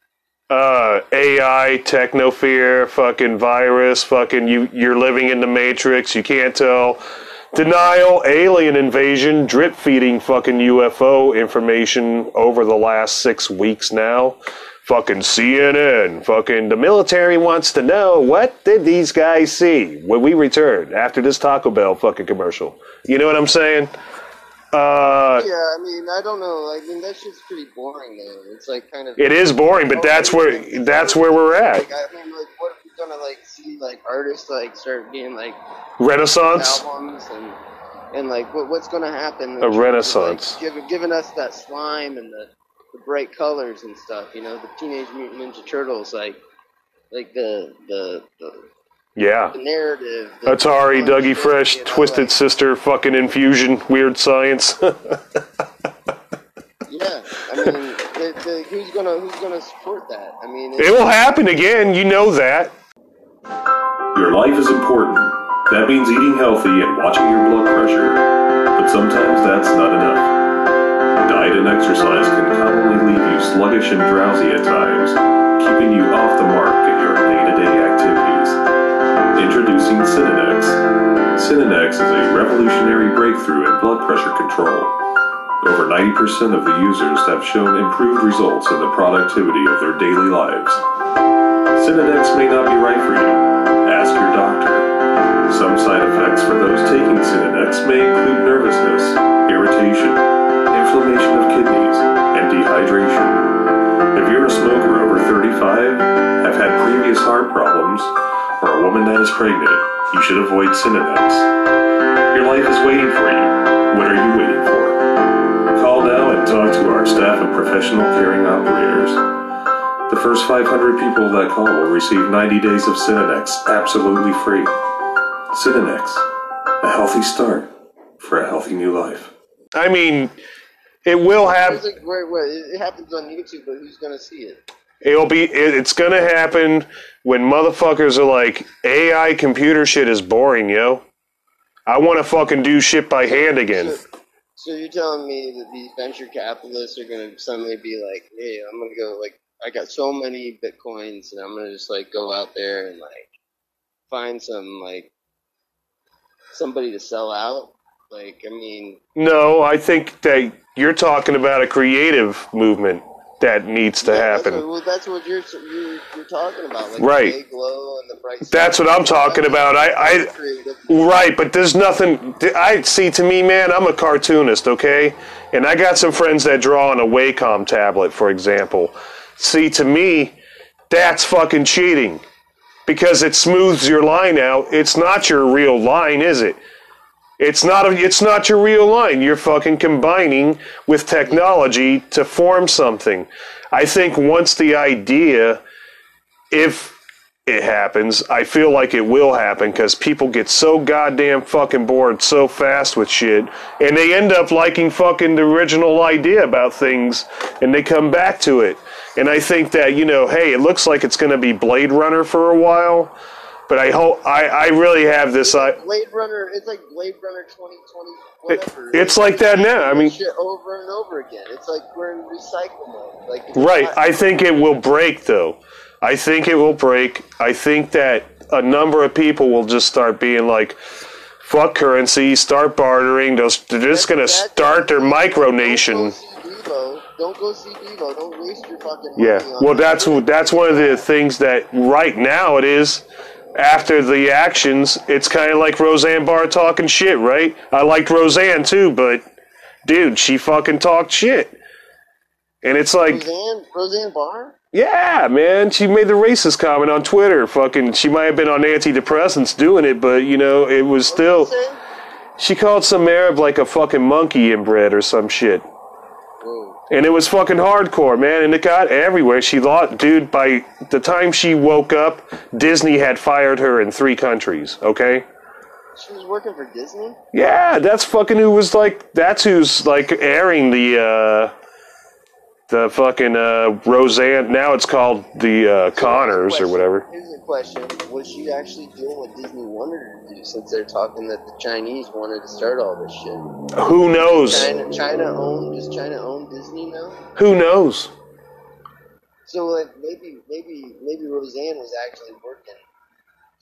S1: Uh, AI, technofear, fucking virus, fucking you. You're living in the matrix. You can't tell. Denial, alien invasion, drip feeding fucking UFO information over the last six weeks now. Fucking CNN, fucking the military wants to know what did these guys see when we return after this Taco Bell fucking commercial. You know what I'm saying? Uh,
S5: Yeah, I mean, I don't know. I mean, that shit's pretty boring though. It's like kind of.
S1: it is boring, but that's where that's where we're at.
S5: Like, I mean, like, what are we gonna like see like artists like start being like
S1: Renaissance.
S5: albums and and like what, what's gonna happen?
S1: A
S5: terms of,
S1: renaissance.
S5: like, giving giving us that slime and the, the bright colors and stuff. You know, the Teenage Mutant Ninja Turtles, like like the the the,
S1: Yeah.
S5: the narrative. The
S1: Atari,
S5: the-
S1: Dougie Fresh,
S5: you know,
S1: Twisted
S5: like-
S1: Sister, fucking Infusion, Weird Science.
S5: Yeah, I mean, the, the, who's gonna who's gonna support that? I mean,
S1: it will happen again, you know that.
S3: Your life is important. That means eating healthy and watching your blood pressure. But sometimes that's not enough. Diet and exercise can commonly leave you sluggish and drowsy at times, keeping you off the mark in your day-to-day activities. Introducing Cinenex. Cinenex is a revolutionary breakthrough in blood pressure control. Over 90% of the users have shown improved results in the productivity of their daily lives. Cinedex may not be right for you. Ask your doctor. Some side effects for those taking Cinedex may include nervousness, irritation, inflammation of kidneys, and dehydration. If you're a smoker over 35, have had previous heart problems, or a woman that is pregnant, you should avoid Cinedex. Your life is waiting for you. What are you waiting for? Call now and talk to our staff of professional caring operators. The first 500 people that call will receive 90 days of Cinenex absolutely free. Cinenex, a healthy start for a healthy new life.
S1: I mean, it will happen.
S5: It's like, wait, wait, it happens on YouTube, but who's gonna see it?
S1: It'll be. It, it's gonna happen when motherfuckers are like, AI computer shit is boring, yo. I want to fucking do shit by hand again.
S5: So you're telling me that these venture capitalists are gonna suddenly be like, hey, I'm gonna go like I got so many bitcoins and I'm gonna just like go out there and like find some like somebody to sell out. Like I mean,
S1: No, I think that you're talking about a creative movement that needs to
S5: yeah, that's
S1: happen.
S5: what, well, that's what you're, you're you're talking about, like
S1: Right.
S5: the glow and the bright.
S1: That's what I'm talking about. I, I Right, but there's nothing. I see. To me, man, I'm a cartoonist, okay, and I got some friends that draw on a Wacom tablet, for example. See, to me, that's fucking cheating because it smooths your line out. It's not your real line, is it? It's not. A, it's not your real line. You're fucking combining with technology to form something. I think once the idea, if it happens. I feel like it will happen because people get so goddamn fucking bored so fast with shit, and they end up liking fucking the original idea about things, and they come back to it. And I think that you know, hey, it looks like it's going to be Blade Runner for a while, but I hope I, I really have this. I,
S5: Blade Runner. It's like Blade Runner 2020. Whatever.
S1: it's like that now. I mean,
S5: shit over and over again. It's like we're in recycle mode. Like
S1: Right.
S5: not-
S1: I think it will break, though. I think it will break. I think that a number of people will just start being like, fuck currency, start bartering. They're just going to start their
S5: Don't
S1: micronation.
S5: go see Devo. Don't go see Devo. Don't waste your fucking money.
S1: Yeah. Well, that's that's one of the things that right now it is. After the actions, it's kind of like Roseanne Barr talking shit, right? I liked Roseanne too, but dude, she fucking talked shit. And it's like,
S5: Roseanne, Roseanne Barr.
S1: Yeah, man. She made the racist comment on Twitter. Fucking, she might have been on antidepressants doing it, but you know, it was still. She called some Arab like a fucking monkey inbred or some shit. And it was fucking hardcore, man. And it got everywhere. She thought, dude, by the time she woke up, Disney had fired her in three countries. Okay.
S5: She was working for Disney.
S1: Yeah, that's fucking who was like. That's who's like airing the. uh the fucking uh, Roseanne. Now it's called the uh, Conners or whatever.
S5: Here's a question: Was she actually doing what Disney wanted her to do? Since they're talking that the Chinese wanted to start all this shit.
S1: Who knows?
S5: China, China own does China own Disney now?
S1: Who knows?
S5: So like maybe maybe maybe Roseanne was actually working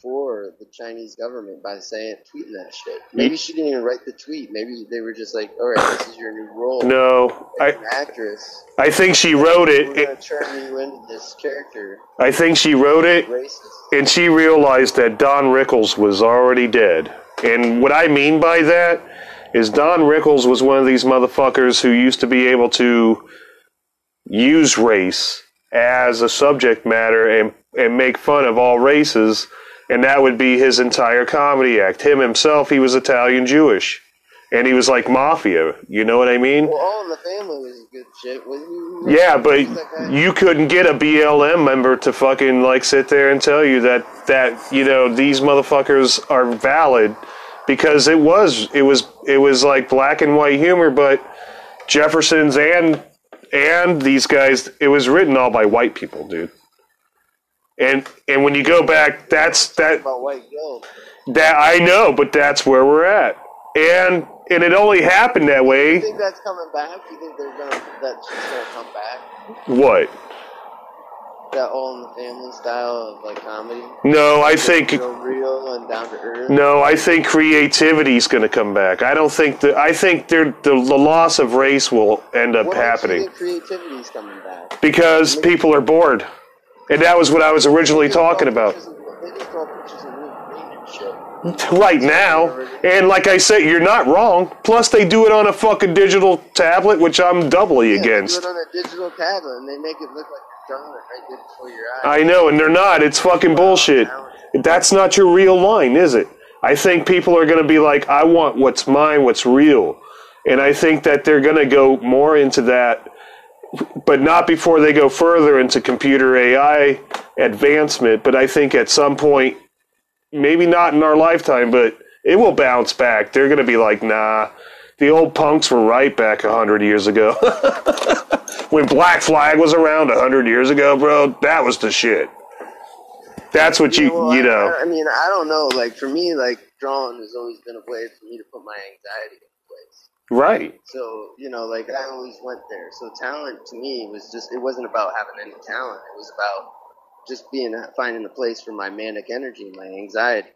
S5: for the Chinese government by saying tweeting that shit. Maybe she didn't even write the tweet. Maybe they were just like, "All right, this is your new role.
S1: No, I
S5: an actress.
S1: I think she wrote
S5: We're
S1: it.
S5: gonna turn you into this character,
S1: I think she wrote it,
S5: racist."
S1: and she realized that Don Rickles was already dead. And what I mean by that is Don Rickles was one of these motherfuckers who used to be able to use race as a subject matter and and make fun of all races, and that would be his entire comedy act. Him himself, he was Italian Jewish, and he was like mafia. You know what I mean?
S5: Well, All in the Family was good shit. Was who- who-
S1: Yeah, but
S5: who's that guy?
S1: you couldn't get a BLM member to fucking like sit there and tell you that that you know these motherfuckers are valid because it was it was it was like black and white humor, but Jefferson's and and these guys it was written all by white people, dude. And and when you go back, that's that
S5: about white guilt.
S1: that I know, but that's where we're at. And and it only happened that way.
S5: You think that's coming back? You think they're gonna that shit's gonna come back?
S1: What?
S5: That all in the family style of like comedy?
S1: No, I think
S5: Real, real and down to earth.
S1: No, I think creativity is going to come back. I don't think that. I think the, the loss of race will end up
S5: What
S1: happening
S5: think creativity's coming back?
S1: because people are bored, and that was what I was originally talking about.
S5: They just draw pictures of Wolverine and shit.
S1: Right now, and like I said, you're not wrong. Plus, they do it on a fucking digital tablet, which I'm doubly
S5: Yeah,
S1: against.
S5: Do it on a digital tablet and they make it look like you're right before your eyes.
S1: I know, and they're not. It's fucking bullshit. That's not your real line, is it? I think people are going to be like, I want what's mine, what's real. And I think that they're going to go more into that, but not before they go further into computer AI advancement. But I think at some point, maybe not in our lifetime, but it will bounce back. They're going to be like, nah, The old punks were right back a hundred years ago. when Black Flag was around a hundred years ago, bro, that was the shit. That's what you
S5: well,
S1: you
S5: I-
S1: know.
S5: I, I mean, I don't know. Like for me, like drawing has always been a way for me to put my anxiety.
S1: Right.
S5: So you know, like I always went there. So talent to me was just it wasn't about having any talent. It was about just being finding a place for my manic energy and my anxiety.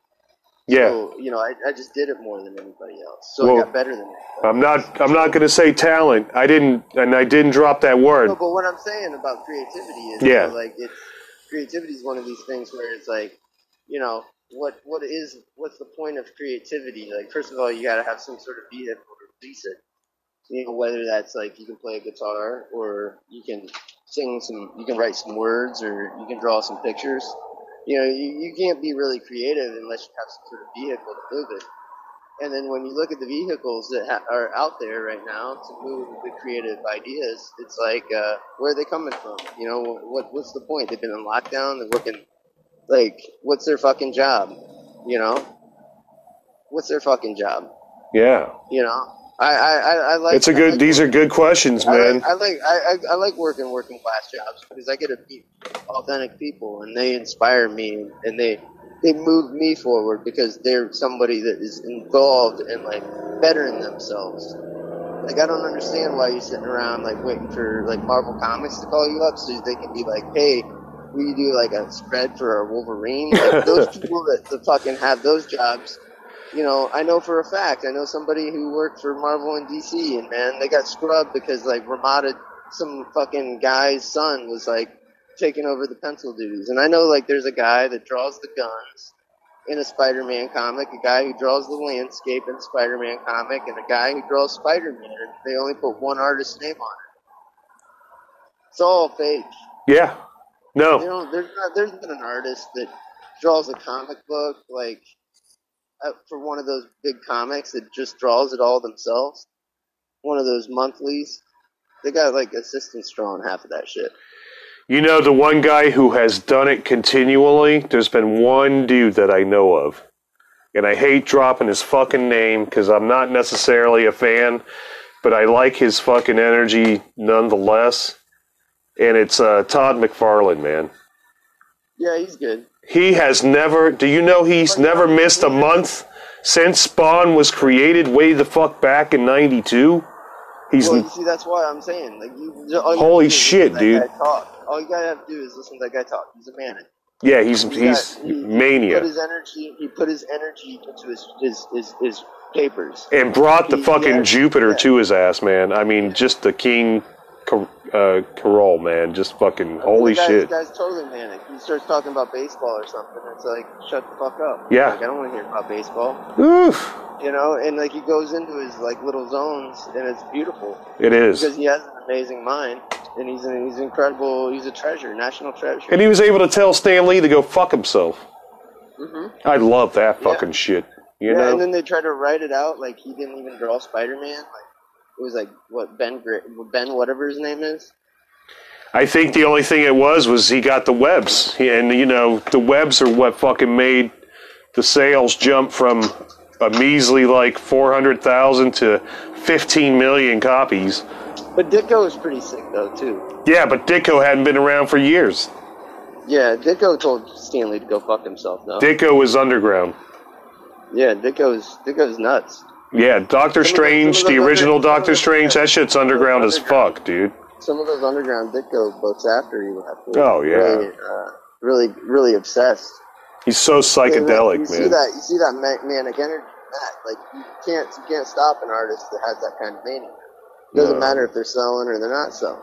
S1: Yeah.
S5: So you know, I, I just did it more than anybody else. So
S1: Well,
S5: I got better than everybody.
S1: I'm not I'm not gonna say talent. I didn't and I didn't drop that word.
S5: No, but what I'm saying about creativity is,
S1: Yeah.
S5: you know, like it's creativity is one of these things where it's like, you know, what what is what's the point of creativity? Like, first of all, you got to have some sort of vehicle it. You know, whether that's like you can play a guitar or you can sing some, you can write some words or you can draw some pictures. You know, you, you can't be really creative unless you have some sort of vehicle to move it. And then when you look at the vehicles that ha- are out there right now to move the creative ideas, it's like, uh, where are they coming from? You know, what what's the point? They've been in lockdown. They're working. Like, what's their fucking job? You know, what's their fucking job?
S1: Yeah.
S5: You know, I I, I, I like.
S1: It's a
S5: I
S1: good
S5: like
S1: these are good questions,
S5: I
S1: man.
S5: like, I like I, I, I like working working class jobs because I get to meet authentic people and they inspire me and they they move me forward because they're somebody that is involved in like bettering themselves. Like I don't understand why you're sitting around like waiting for like Marvel Comics to call you up so they can be like, hey, we do like a spread for our Wolverine? Like those people that, that fucking have those jobs you know, I know for a fact, I know somebody who worked for Marvel and DC, and man, they got scrubbed because like Ramada, some fucking guy's son was like taking over the pencil duties. And I know like there's a guy that draws the guns in a Spider-Man comic, a guy who draws the landscape in a Spider-Man comic, and a guy who draws Spider-Man. And they only put one artist's name on it. It's all fake.
S1: Yeah. No.
S5: You know, there's not, there's been an artist that draws a comic book like for one of those big comics that just draws it all themselves. One of those monthlies. They got like assistants drawing half of that shit.
S1: You know the one guy who has done it continually? There's been one dude that I know of. And I hate dropping his fucking name because I'm not necessarily a fan, but I like his fucking energy nonetheless. And it's uh, Todd McFarlane, man.
S5: Yeah, he's good.
S1: He has never. Do you know he's never missed a month since Spawn was created way the fuck back in '92? He's
S5: Well, see, that's why I'm saying like you. you
S1: Holy
S5: have to do is
S1: shit, dude.
S5: All you gotta have to do is listen to that guy talk. He's a man.
S1: yeah, he's
S5: He
S1: he's
S5: got- he- He put his energy. He put his energy into his his his, his papers.
S1: and brought the
S5: he-
S1: fucking Jupiter
S5: yeah.
S1: to his ass, man. I mean, just the King Car- uh, Carol, man. Just fucking holy
S5: guy's,
S1: shit.
S5: Guy's totally manic. He starts talking about baseball or something. It's like, shut the fuck up.
S1: Yeah.
S5: Like, I don't want to hear about baseball.
S1: Oof,
S5: You know, and like he goes into his like little zones, and it's beautiful
S1: It is because
S5: he has an amazing mind, and he's an, he's incredible. He's a treasure, national treasure.
S1: And he was able to tell Stan Lee to go fuck himself.
S5: Mm-hmm.
S1: I love that fucking shit. You
S5: yeah,
S1: know?
S5: and then they try to write it out like he didn't even draw Spider-Man. Like it was like what Ben Ben whatever his name is.
S1: I think the only thing it was was he got the webs, and you know the webs are what fucking made the sales jump from a measly like four hundred thousand to fifteen million copies.
S5: But Ditko is pretty sick though too.
S1: Yeah, but Ditko hadn't been around for years.
S5: Yeah, Ditko told Stan Lee to go fuck himself though.
S1: Ditko was underground.
S5: yeah, Ditko's Ditko's nuts.
S1: Yeah, Doctor
S5: Some
S1: Strange,
S5: of
S1: the original Doctor
S5: those-
S1: Strange, that shit's underground as fuck, dude.
S5: Some of those underground Ditko books after he left. were
S1: Oh, yeah.
S5: really, uh, really, really obsessed.
S1: He's so psychedelic,
S5: you
S1: psychedelic,
S5: see
S1: man.
S5: that? You see that ma- manic energy? That like you can't you can't stop an artist that has that kind of mania. It doesn't
S1: No.
S5: matter if they're selling or they're not selling.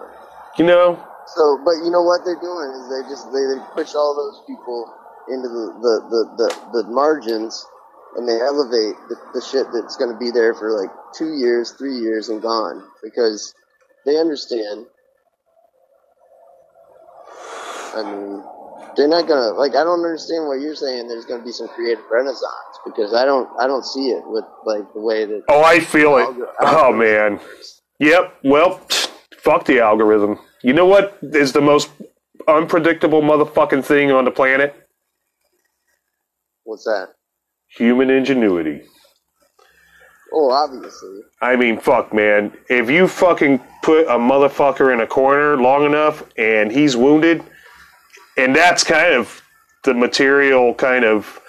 S1: You know,
S5: So, but you know what they're doing is they just they, they push all those people into the the, the, the, the margins and they elevate the, the shit that's going to be there for like two years, three years, and gone because they understand. I mean, they're not gonna like. I don't understand what you're saying. There's going to be some creative renaissance because I don't. I don't see it with like the way that.
S1: oh, I feel it. Oh man. Yep. Well, fuck the algorithm. You know what is the most unpredictable motherfucking thing on the planet?
S5: What's that?
S1: Human ingenuity.
S5: Oh, obviously.
S1: I mean, fuck, man. If you fucking put a motherfucker in a corner long enough and he's wounded, and that's kind of the material kind of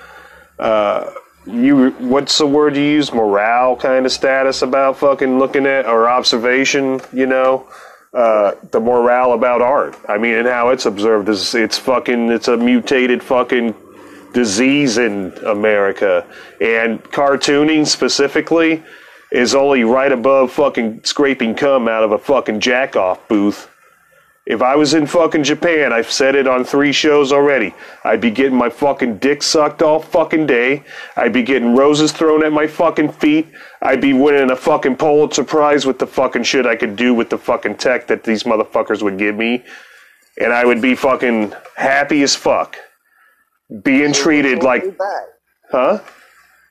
S1: uh, you. What's the word you use? Morale kind of status about fucking looking at or observation. You know, uh, the morale about art. I mean, and how it's observed is it's fucking it's a mutated fucking disease in America, and cartooning specifically is only right above fucking scraping cum out of a fucking jack off booth. If I was in fucking Japan, I've said it on three shows already. I'd be getting my fucking dick sucked all fucking day. I'd be getting roses thrown at my fucking feet. I'd be winning a fucking Pulitzer Prize with the fucking shit I could do with the fucking tech that these motherfuckers would give me. And I would be fucking happy as fuck. Being treated like,
S5: holding you back?
S1: huh?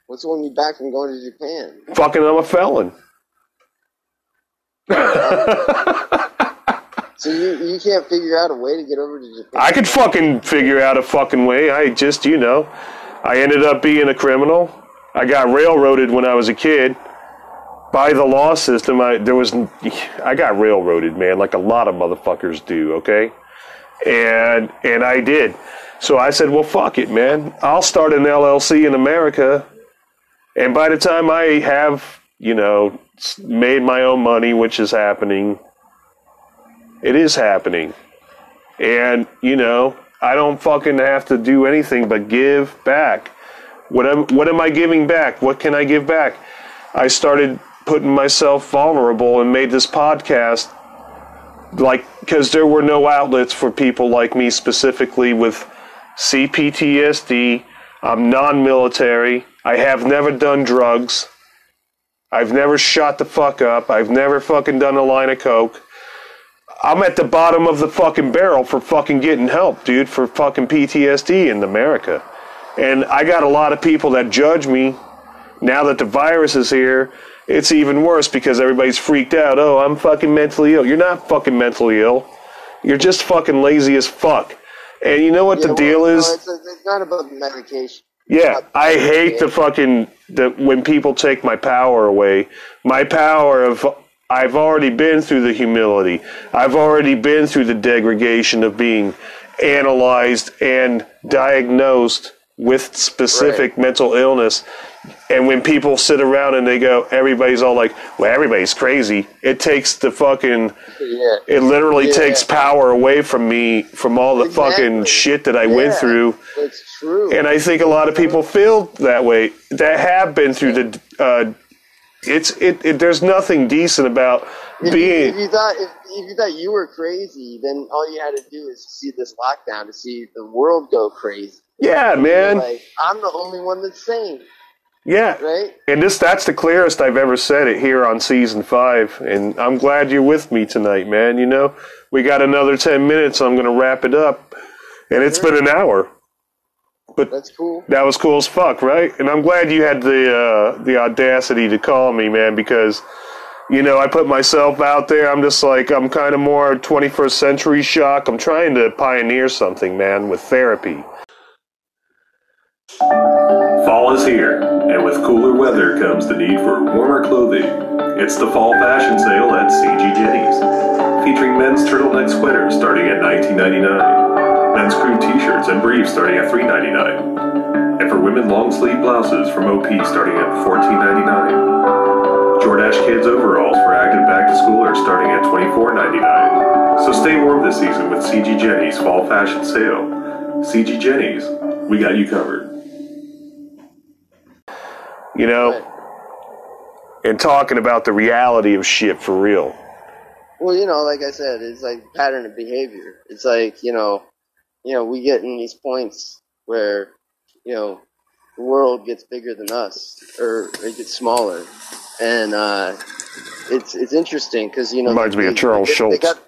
S5: What's holding you back from going to Japan?
S1: Fucking, I'm a felon.
S5: So you you can't figure out a way to get over to Japan?
S1: I could fucking figure out a fucking way. I just, you know, I ended up being a criminal. I got railroaded when I was a kid by the law system. I there was I got railroaded, man, like a lot of motherfuckers do, okay? And and I did. So I said, "Well, fuck it, man. I'll start an LLC in America." And by the time I have, you know, made my own money, which is happening, it is happening. And, you know, I don't fucking have to do anything but give back. What am, what am I giving back? What can I give back? I started putting myself vulnerable and made this podcast like because there were no outlets for people like me specifically with CPTSD. I'm non-military. I have never done drugs. I've never shot the fuck up. I've never fucking done a line of coke. I'm at the bottom of the fucking barrel for fucking getting help, dude, for fucking PTSD in America. And I got a lot of people that judge me now that the virus is here. It's even worse because everybody's freaked out. Oh, I'm fucking mentally ill. You're not fucking mentally ill. You're just fucking lazy as fuck. And you know what
S5: Yeah,
S1: the
S5: well,
S1: deal
S5: no,
S1: is?
S5: it's, it's not about medication.
S1: Yeah, I hate the fucking the when people take my power away. My power of I've already been through the humility. I've already been through the degradation of being analyzed and diagnosed with specific mental illness. And when people sit around and they go, everybody's all like, "Well, everybody's crazy." It takes the fucking
S5: Yeah.
S1: it literally
S5: Yeah.
S1: takes power away from me from all the fucking shit that I went through.
S5: It's true.
S1: And I think a lot of people feel that way that have been through the. Uh, it's it, it. There's nothing decent about
S5: if, if
S1: being.
S5: you thought if, if you thought you were crazy, then all you had to do is see this lockdown to see the world go crazy.
S1: Yeah, man.
S5: like I'm the only one that's sane,
S1: Yeah,
S5: right?
S1: and this that's the clearest I've ever said it here on season five. And I'm glad you're with me tonight, man. You know, we got another ten minutes. I'm gonna wrap it up, and it's been an hour. But
S5: That's cool.
S1: That was cool as fuck, right? And I'm glad you had the uh, the audacity to call me, man, because you know I put myself out there. I'm just like I'm kind of more 21st century shock. I'm trying to pioneer something, man, with therapy.
S3: Fall is here, with cooler weather comes the need for warmer clothing. It's the fall fashion sale at CG Jenny's, featuring men's turtleneck sweaters starting at $19.99, men's crew t-shirts and briefs starting at $3.99, and for women long sleeve blouses from OP starting at $14.99. Jordache Kids overalls for active back to school are starting at $24.99. So stay warm this season with CG Jenny's fall fashion sale. CG Jenny's, we got you covered.
S1: You know,
S5: Right.
S1: and talking about the reality of shit for real.
S5: Well, you know, like I said, it's like pattern of behavior. It's like you know, you know, we get in these points where you know the world gets bigger than us, or it gets smaller, and uh, it's it's interesting because you know
S1: Reminds me of
S5: they-
S1: Charles
S5: they,
S1: Schulz.
S5: They got,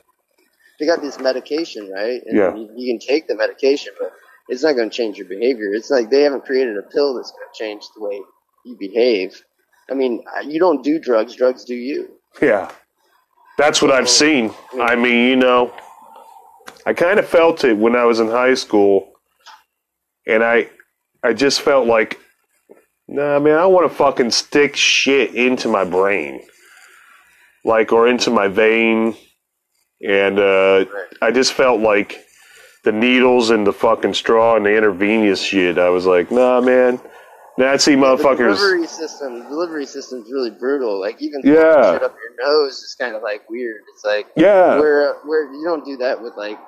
S5: they got this medication, right? And
S1: Yeah.
S5: You, you can take the medication, but it's not going to change your behavior. It's like they haven't created a pill that's going to change the way you behave. I mean, you don't do drugs; drugs do you.
S1: Yeah. That's what I've seen. I mean, you know, I kind of felt it when I was in high school, and I, I just felt like Nah, man, I want to fucking stick shit into my brain, like or into my vein, and uh, I just felt like the needles and the fucking straw and the intravenous shit. I was like, nah, man. Now I see
S5: The
S1: motherfuckers.
S5: delivery system, delivery system's really brutal. Like even
S1: Yeah.
S5: shit up your nose is kind of like weird. It's like
S1: Yeah.
S5: where where you don't do that with like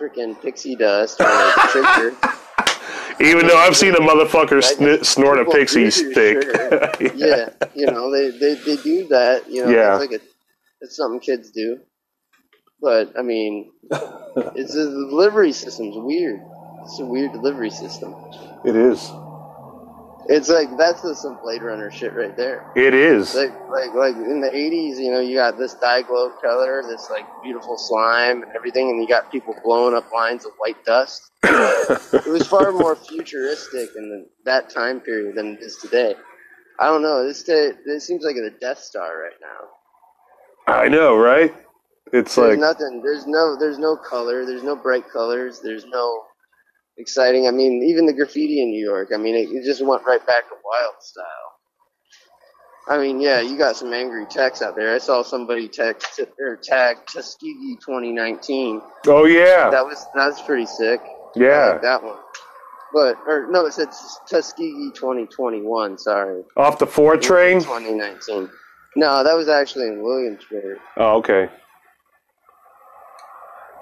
S5: freaking pixie dust or like sugar.
S1: Even though I've seen a motherfucker sn- snort a pixie stick.
S5: sugar. yeah, you know they, they they do that. You know,
S1: Yeah.
S5: it's like a, it's something kids do. But I mean, it's the delivery system's weird. It's a weird delivery system.
S1: It is.
S5: It's like that's just some Blade Runner shit right there.
S1: It is.
S5: Like like like in the eighties, you know, you got this dye glow color, this like beautiful slime and everything, and you got people blowing up lines of white dust. it was far more futuristic in the, that time period than it is today. I don't know. This day, this seems like a Death Star right now.
S1: I know, right? It's
S5: There's
S1: like
S5: nothing. There's no. There's no color. There's no bright colors. There's no exciting. I mean, even the graffiti in New York. I mean, it, it just went right back to wild style. I mean, yeah, you got some angry texts out there. I saw somebody text or tag Tuskegee 2019.
S1: Oh yeah.
S5: That was that's pretty sick.
S1: Yeah.
S5: like that one. But or no, it said Tuskegee 2021. Sorry,
S1: Off the four train?
S5: 2019. No, that was actually in Williamsburg.
S1: Oh, okay.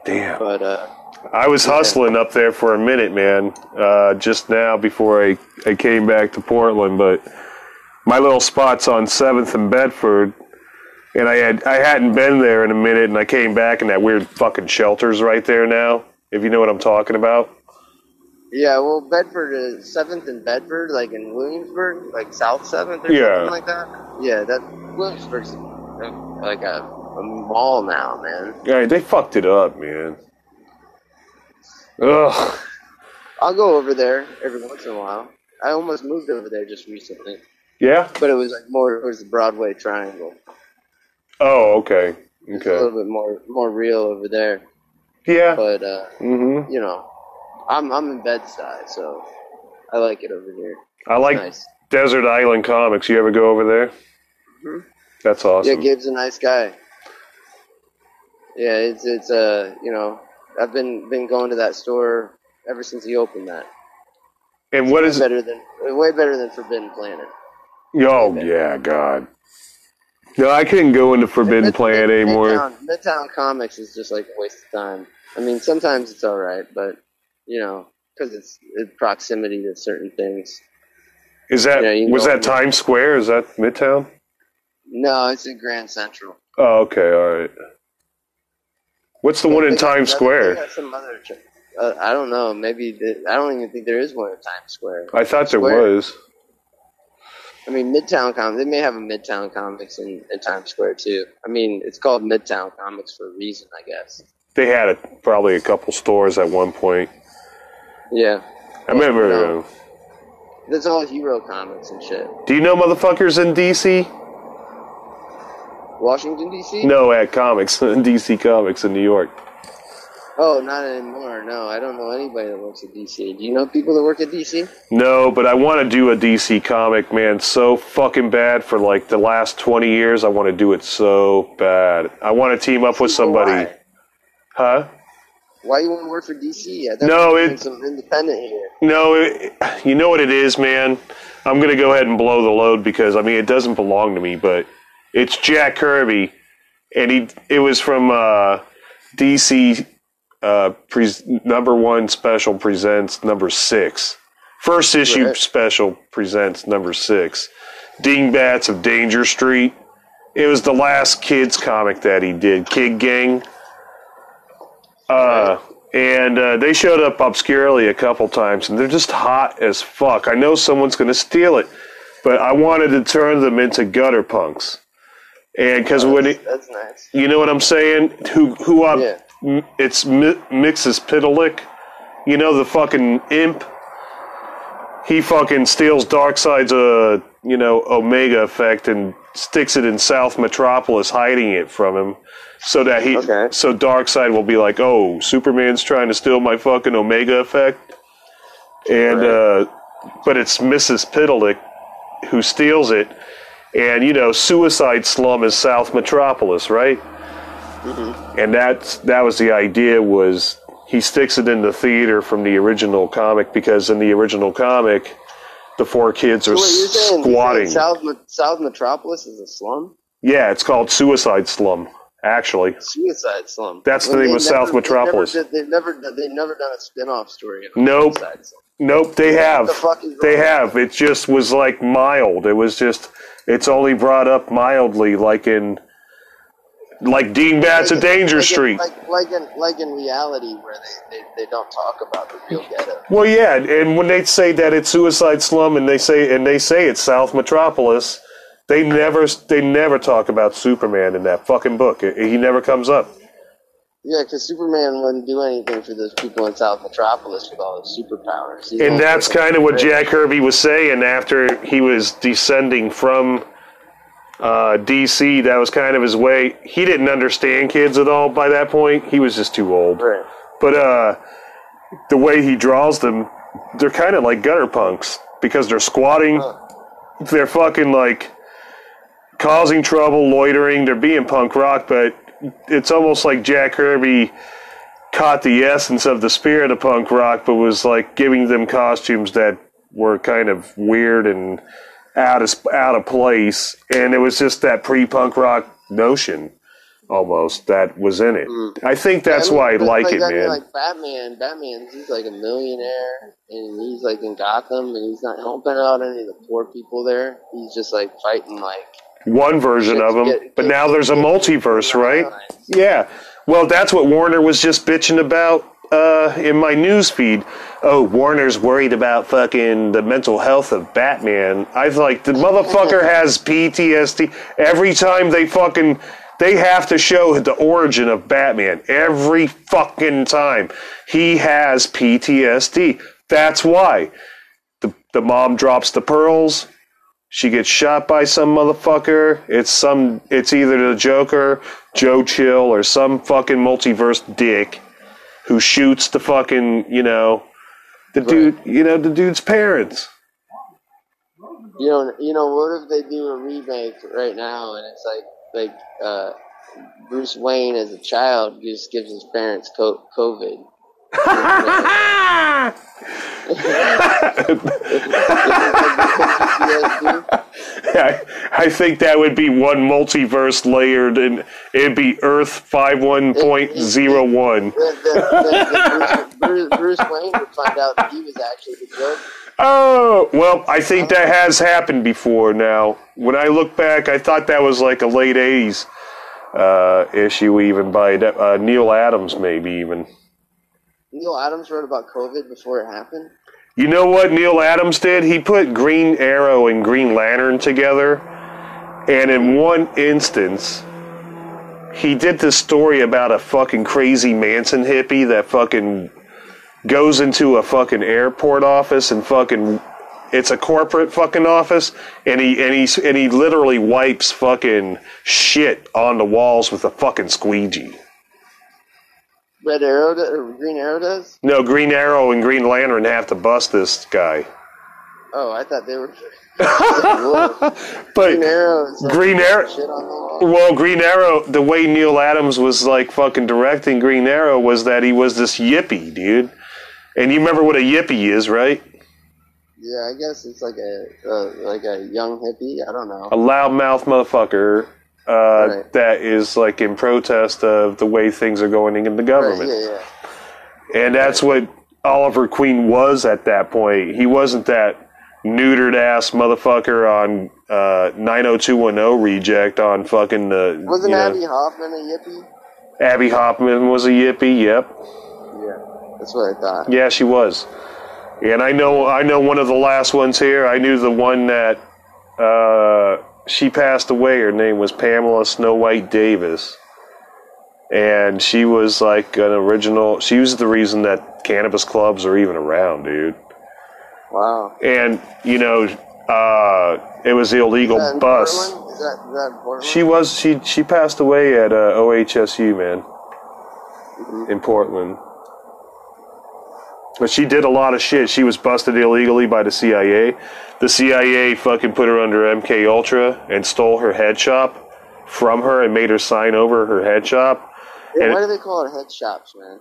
S1: Damn.
S5: But uh,
S1: I was hustling up there for a minute, man. Uh, just now before I, I came back to Portland, but my little spot's on Seventh and Bedford, and I had I hadn't been there in a minute, and I came back, and that weird fucking shelter's right there now. If you know what I'm talking about.
S5: yeah, well, Bedford is Seventh and Bedford, like in Williamsburg, like South Seventh or
S1: Yeah.
S5: something like that. Yeah, that Williamsburg's uh, like a, a mall now, man.
S1: Yeah, they fucked it up, man. Ugh.
S5: I'll go over there every once in a while. I almost moved over there just recently,
S1: Yeah.
S5: but it was like more towards the Broadway Triangle.
S1: Oh, okay.
S5: It's a little bit more more real over there.
S1: Yeah.
S5: But uh,
S1: hmm
S5: you know, I'm I'm in Bed-Stuy, so I like it over here.
S1: I like
S5: nice.
S1: Desert Island Comics. You ever go over there?
S5: Mhm.
S1: That's awesome. Yeah.
S5: Gabe's a nice guy. Yeah, it's it's uh you know I've been been going to that store ever since he opened that.
S1: and what is?
S5: better than way better than Forbidden Planet.
S1: Oh yeah, God. No, I couldn't go into Forbidden
S5: Mid-
S1: Planet
S5: Mid-
S1: anymore.
S5: Midtown, Midtown Comics is just like a waste of time. I mean, sometimes it's all right, but you know, because it's, it's proximity to certain things.
S1: Is that
S5: Yeah, you
S1: was that Times Square? Is that Midtown?
S5: No, it's in Grand Central.
S1: Oh, okay, all right. What's the one in Times Square?
S5: some other. Uh, I don't know. Maybe the, I don't even think there is one in Times Square.
S1: I thought there was.
S5: I mean, Midtown Comics. They may have a Midtown Comics in, in Times Square too. I mean, it's called Midtown Comics for a reason, I guess.
S1: They had a, probably a couple stores at one point.
S5: Yeah,
S1: I remember.
S5: no.
S1: uh,
S5: that's all Hero Comics and shit.
S1: do you know motherfuckers in DC?
S5: Washington D.C.
S1: No, at Comics, DC Comics in New York.
S5: Oh, not anymore. No, I don't know anybody that works at DC. Do you know people that work at DC?
S1: No, but I want to do a DC comic, man, so fucking bad for like the last 20 years. I want to do it so bad. I want to team up with somebody.
S5: Why?
S1: Huh?
S5: Why you want to work for DC? I thought
S1: No,
S5: you were
S1: it-
S5: some independent here.
S1: No, it, you know what it is, man? I'm going to go ahead and blow the load because, I mean, it doesn't belong to me, but it's Jack Kirby, and he it was from uh, DC uh, pre- number one special presents number six. First issue
S5: Right.
S1: special presents number six. Dingbats of Danger Street. It was the last kids comic that he did, Kid Gang. Uh, and uh, they showed up obscurely a couple times, and they're just hot as fuck. I know someone's going to steal it, but I wanted to turn them into gutter punks. And because when it,
S5: That's nice.
S1: you know what I'm saying, who who up?
S5: Yeah.
S1: m- It's Mi- Mxyzptlk. You know the fucking imp. He fucking steals Darkseid's uh you know Omega effect and sticks it in South Metropolis, hiding it from him, so that he
S5: Okay.
S1: so Darkseid will be like, oh, Superman's trying to steal my fucking Omega effect, and
S5: Right.
S1: uh, but it's Mxyzptlk who steals it, and you know, Suicide Slum is South Metropolis, right? Mm-hmm. And that's that was the idea was he sticks it in the theater from the original comic because in the original comic, the four kids are
S5: Wait, you're saying,
S1: squatting.
S5: South, South Metropolis is a slum?
S1: yeah, it's called Suicide Slum. Actually,
S5: Suicide slum.
S1: That's the name of South Metropolis.
S5: They've never, did- they've never, they've never done a spin-off story.
S1: Nope. Nope, they have.
S5: the fuck is
S1: They have. It just was like mild. It was just. It's only brought up mildly, like in. Like Dean
S5: Like in-
S1: Danger
S5: like
S1: Street.
S5: like, like in like in reality, where they, they, they don't talk about the real ghetto.
S1: Well, yeah, and when they say that it's Suicide Slum, and they say and they say it's South Metropolis, they never they never talk about Superman in that fucking book. It- he never comes up.
S5: Yeah, because Superman wouldn't do anything for those people in South Metropolis with all his superpowers. He's
S1: And that's kind of what
S5: rich-
S1: Jack Kirby was saying after he was descending from uh, DC. That was kind of his way. He didn't understand kids at all by that point. He was just too old.
S5: Right.
S1: But uh, the way he draws them, they're kind of like gutter punks because they're squatting. They're fucking like causing trouble, loitering. They're being punk rock, but it's almost like Jack Kirby caught the essence of the spirit of punk rock, but was like giving them costumes that were kind of weird and out of out of place, and it was just that pre-punk rock notion almost that was in it. I think that's
S5: Mm. I mean,
S1: why I
S5: but
S1: like it,
S5: I mean,
S1: man.
S5: Like Batman, Batman, he's like a millionaire, and he's like in Gotham, and he's not helping out any of the poor people there. He's just like fighting like.
S1: One version of them, but now there's a multiverse, right? Yeah. Well, that's what Warner was just bitching about uh, in my news feed. Oh, Warner's worried about fucking the mental health of Batman. I was like, the motherfucker has PTSD. Every time they fucking they have to show the origin of Batman. Every fucking time he has PTSD. That's why the the mom drops the pearls. She gets shot by some motherfucker. It's some. It's either the Joker, Joe Chill, or some fucking multiverse dick who shoots the fucking. You know, the dude. You know, the dude's parents.
S5: You know, you know, what if they do a remake right now, and it's like like uh, Bruce Wayne as a child just gives his parents COVID.
S1: I, I think that would be one multiverse layered, and it'd be Earth five one point zero one.
S5: Bruce, Bruce, Bruce Wayne would find out that he was actually the Joker.
S1: Oh, well, I think that has happened before now. When I look back, I thought that was like a late 80s uh, issue, even by uh, Neal Adams, maybe even.
S5: Neal Adams wrote about COVID before it happened.
S1: You know what Neal Adams did? He put Green Arrow and Green Lantern together, and in one instance, he did this story about a fucking crazy Manson hippie that fucking goes into a fucking airport office and fucking it's a corporate fucking office and he and he and he literally wipes fucking shit on the walls with a fucking squeegee.
S5: Red Arrow do- or Green Arrow does.
S1: No, Green Arrow and Green Lantern have to bust this guy.
S5: Oh, I thought they were.
S1: But
S5: Green Arrow. is like
S1: Green Arrow
S5: Shit on the wall.
S1: Well, Green Arrow, the way Neal Adams was like fucking directing Green Arrow was that he was this yippie, dude. And you remember what a yippie is, right?
S5: Yeah, I guess it's like a uh, like a young hippie. I don't know.
S1: A loudmouth motherfucker uh,
S5: Right.
S1: that is like in protest of the way things are going in the
S5: Right,
S1: government.
S5: yeah, yeah.
S1: And that's what Oliver Queen was at that point. He wasn't that neutered ass motherfucker on uh, 90210 reject on fucking the.
S5: Wasn't
S1: you know-
S5: Abbie Hoffman a yippie?
S1: Abbie Hoffman was a yippie, yep.
S5: Yeah, that's what I thought.
S1: Yeah, she was. And I know I know one of the last ones here. I knew the one that uh, she passed away. Her name was Pamela Snow White Davis. And she was like an original she was the reason that cannabis clubs are even around, dude.
S5: Wow.
S1: And you know, uh, it was
S5: the illegal
S1: bus.
S5: Is that, is that?
S1: She was she she passed away at uh, OHSU, man, in Portland. But she did a lot of shit. She was busted illegally by the CIA. The CIA fucking put her under MK Ultra and stole her head shop from her and made her sign over her head shop.
S5: Yeah,
S1: And-
S5: why do they call it head shops, man?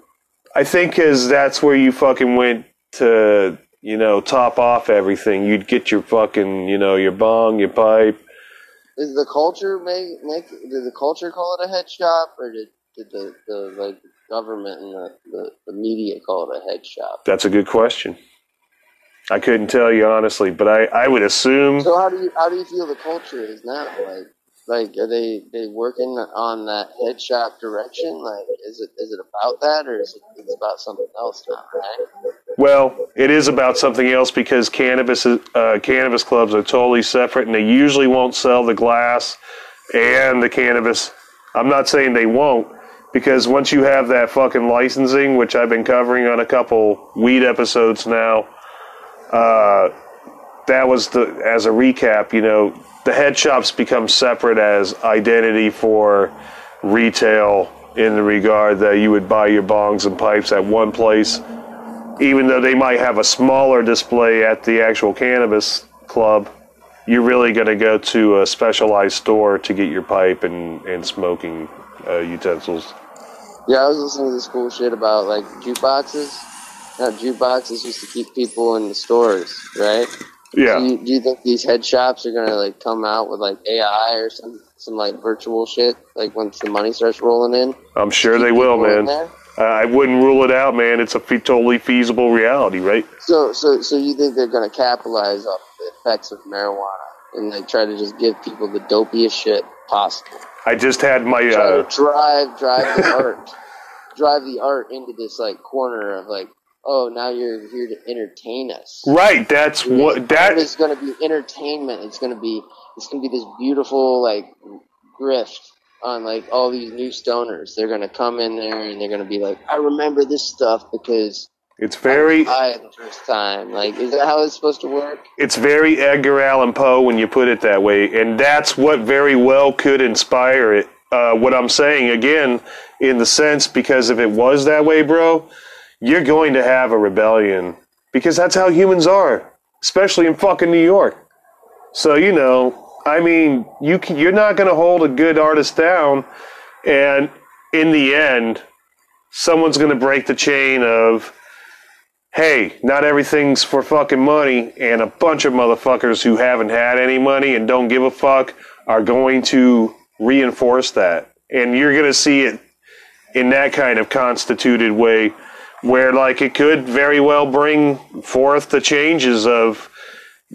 S1: I think because that's where you fucking went to, you know, top off everything. You'd get your fucking, you know, your bong, your pipe.
S5: Is the culture make make did the culture call it a head shop or did did the, the like government and the, the, the media call it a head shop?
S1: That's a good question. I couldn't tell you honestly, but I, I would assume.
S5: So how do you how do you feel the culture is now? Like like are they they working on that head shop direction? Like is it is it about that or is it it's about something else now? Right?
S1: Well, it is about something else because cannabis uh, cannabis clubs are totally separate, and they usually won't sell the glass and the cannabis. I'm not saying they won't, because once you have that fucking licensing, which I've been covering on a couple weed episodes now, uh, that was the as a recap. You know, the head shops become separate as identity for retail in the regard that you would buy your bongs and pipes at one place even though they might have a smaller display at the actual cannabis club, you're really going to go to a specialized store to get your pipe and, and smoking uh, utensils.
S5: Yeah, I was listening to this cool shit about like jukeboxes. Now jukeboxes used to keep people in the stores, right? Do
S1: Yeah,
S5: you, do you think these head shops are gonna like come out with like AI or some some like virtual shit like once the money starts rolling in?
S1: I'm sure they will, man. Uh, I wouldn't rule it out, man. It's a fe- totally feasible reality, right?
S5: So so so you think they're gonna capitalize off the effects of marijuana and like try to just give people the dopiest shit possible?
S1: I just had my uh,
S5: drive drive the art, drive the art into this like corner of like, oh now you're here to entertain us.
S1: right. That's what that
S5: is going to be entertainment. It's going to be it's going to be this beautiful like grift on like all these new stoners. They're going to come in there and they're going to be like, I remember this stuff because
S1: it's very
S5: I the first time. Like, is that how it's supposed to work?
S1: it's very Edgar Allan Poe when you put it that way, and that's what very well could inspire it. Uh, what I'm saying again, in the sense, because if it was that way, bro, you're going to have a rebellion because that's how humans are, especially in fucking New York. So you know, I mean, you can, you're not going to hold a good artist down, and in the end, someone's going to break the chain of hey, not everything's for fucking money, and a bunch of motherfuckers who haven't had any money and don't give a fuck are going to reinforce that. And you're going to see it in that kind of constituted way where, like, it could very well bring forth the changes of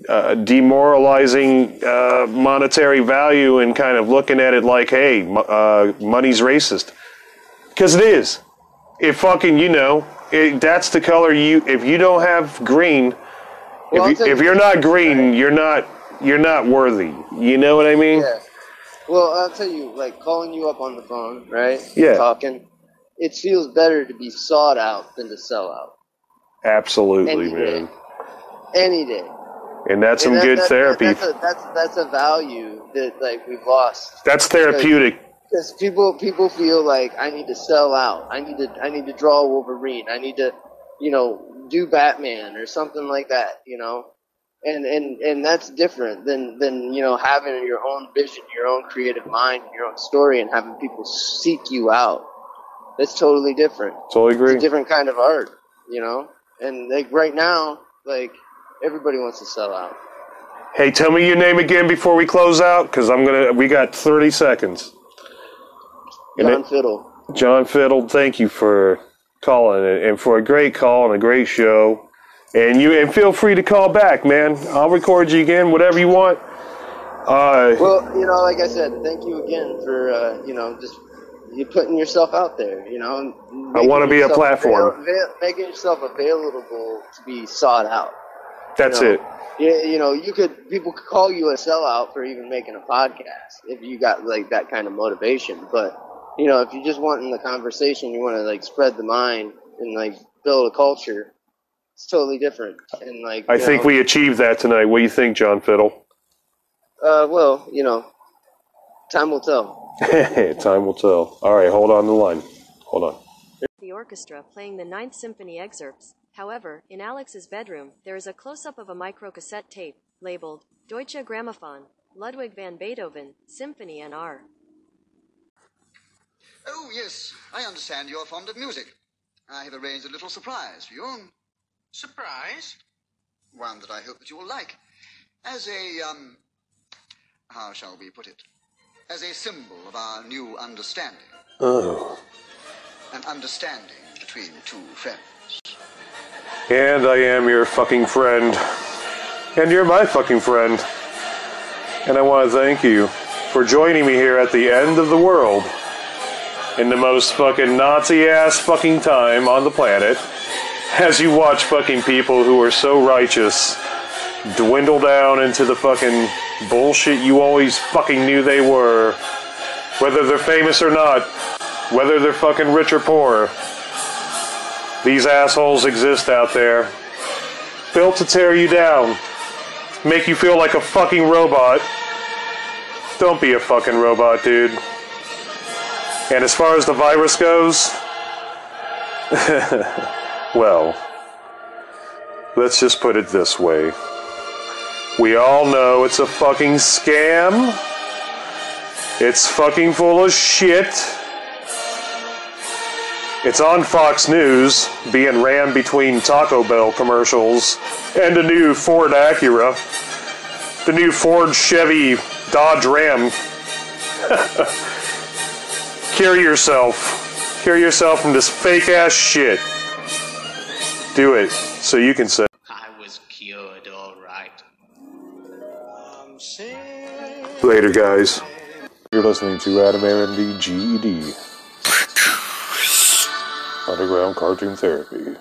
S1: uh, demoralizing uh, monetary value and kind of looking at it like, hey, uh, money's racist. Because it is if fucking you know it, that's the color you if you don't have green
S5: Well,
S1: if, you, you're not green you're not you're not worthy you know what i mean
S5: Yeah. Well, I'll tell you, like calling you up on the phone, right?
S1: Yeah.
S5: Talking. It feels better to be sought out than to sell out.
S1: absolutely
S5: Any day.
S1: man
S5: Any day.
S1: and that's some
S5: that-
S1: good
S5: that-
S1: therapy
S5: That's a, that's that's a value that like we've lost.
S1: that's therapeutic
S5: Because people people feel like I need to sell out. I need to I need to draw Wolverine. I need to, you know, do Batman or something like that. You know, and and and that's different than than you know having your own vision, your own creative mind, your own story, and having people seek you out. That's totally different.
S1: totally
S5: It's
S1: agree
S5: a different kind of art. You know, and like right now, like everybody wants to sell out.
S1: hey tell me your name again before we close out because i'm gonna we got 30 seconds
S5: John
S1: it-
S5: Fiddle.
S1: John Fiddle, thank you for calling and- for a great call and a great show. And you and feel free to call back, man. I'll record you again, whatever you want. Uh,
S5: Well, you know, like I said, thank you again for uh, you know just you putting yourself out there. You know,
S1: I wanna be a platform.
S5: avail- making yourself available to be sought out.
S1: that's
S5: you know,
S1: it.
S5: You, you know, you could people could call you a sellout for even making a podcast if you got like that kind of motivation. But you know, if you just want in the conversation, you want to like spread the mind and like build a culture. It's totally different. And like,
S1: I think
S5: know,
S1: we achieved that tonight. What do you think, John Fiddle?
S5: Uh, well, you know, time will tell.
S1: Time will tell. All right, hold on the line. Hold on.
S6: The orchestra playing the Ninth Symphony excerpts However, in Alex's bedroom, there is a close up of a microcassette tape labeled Deutsche Grammophon, Ludwig van Beethoven, Symphony and R.
S7: Oh, yes, I understand you're fond of music. I have arranged a little surprise for you.
S8: Surprise?
S7: One that I hope that you will like. As a, um, how shall we put it? As a symbol of our new understanding.
S1: Oh.
S7: An understanding between two friends.
S1: And I am your fucking friend. And you're my fucking friend. And I want to thank you for joining me here at the end of the world in the most fucking Nazi ass fucking time on the planet as you watch fucking people who are so righteous dwindle down into the fucking bullshit you always fucking knew they were. Whether they're famous or not, whether they're fucking rich or poor. These assholes exist out there. Built to tear you down. Make you feel like a fucking robot. Don't be a fucking robot, dude. And as far as the virus goes, well, let's just put it this way. We all know it's a fucking scam. It's fucking full of shit. It's on Fox News, being rammed between Taco Bell commercials and a new Ford Acura. The new Ford Chevy Dodge Ram. Cure yourself. Cure yourself from this fake ass shit. Do it so you can say.
S8: I was cured, all right.
S1: Later, guys. You're listening to Adam Air MD GED. Underground Cartoon Therapy.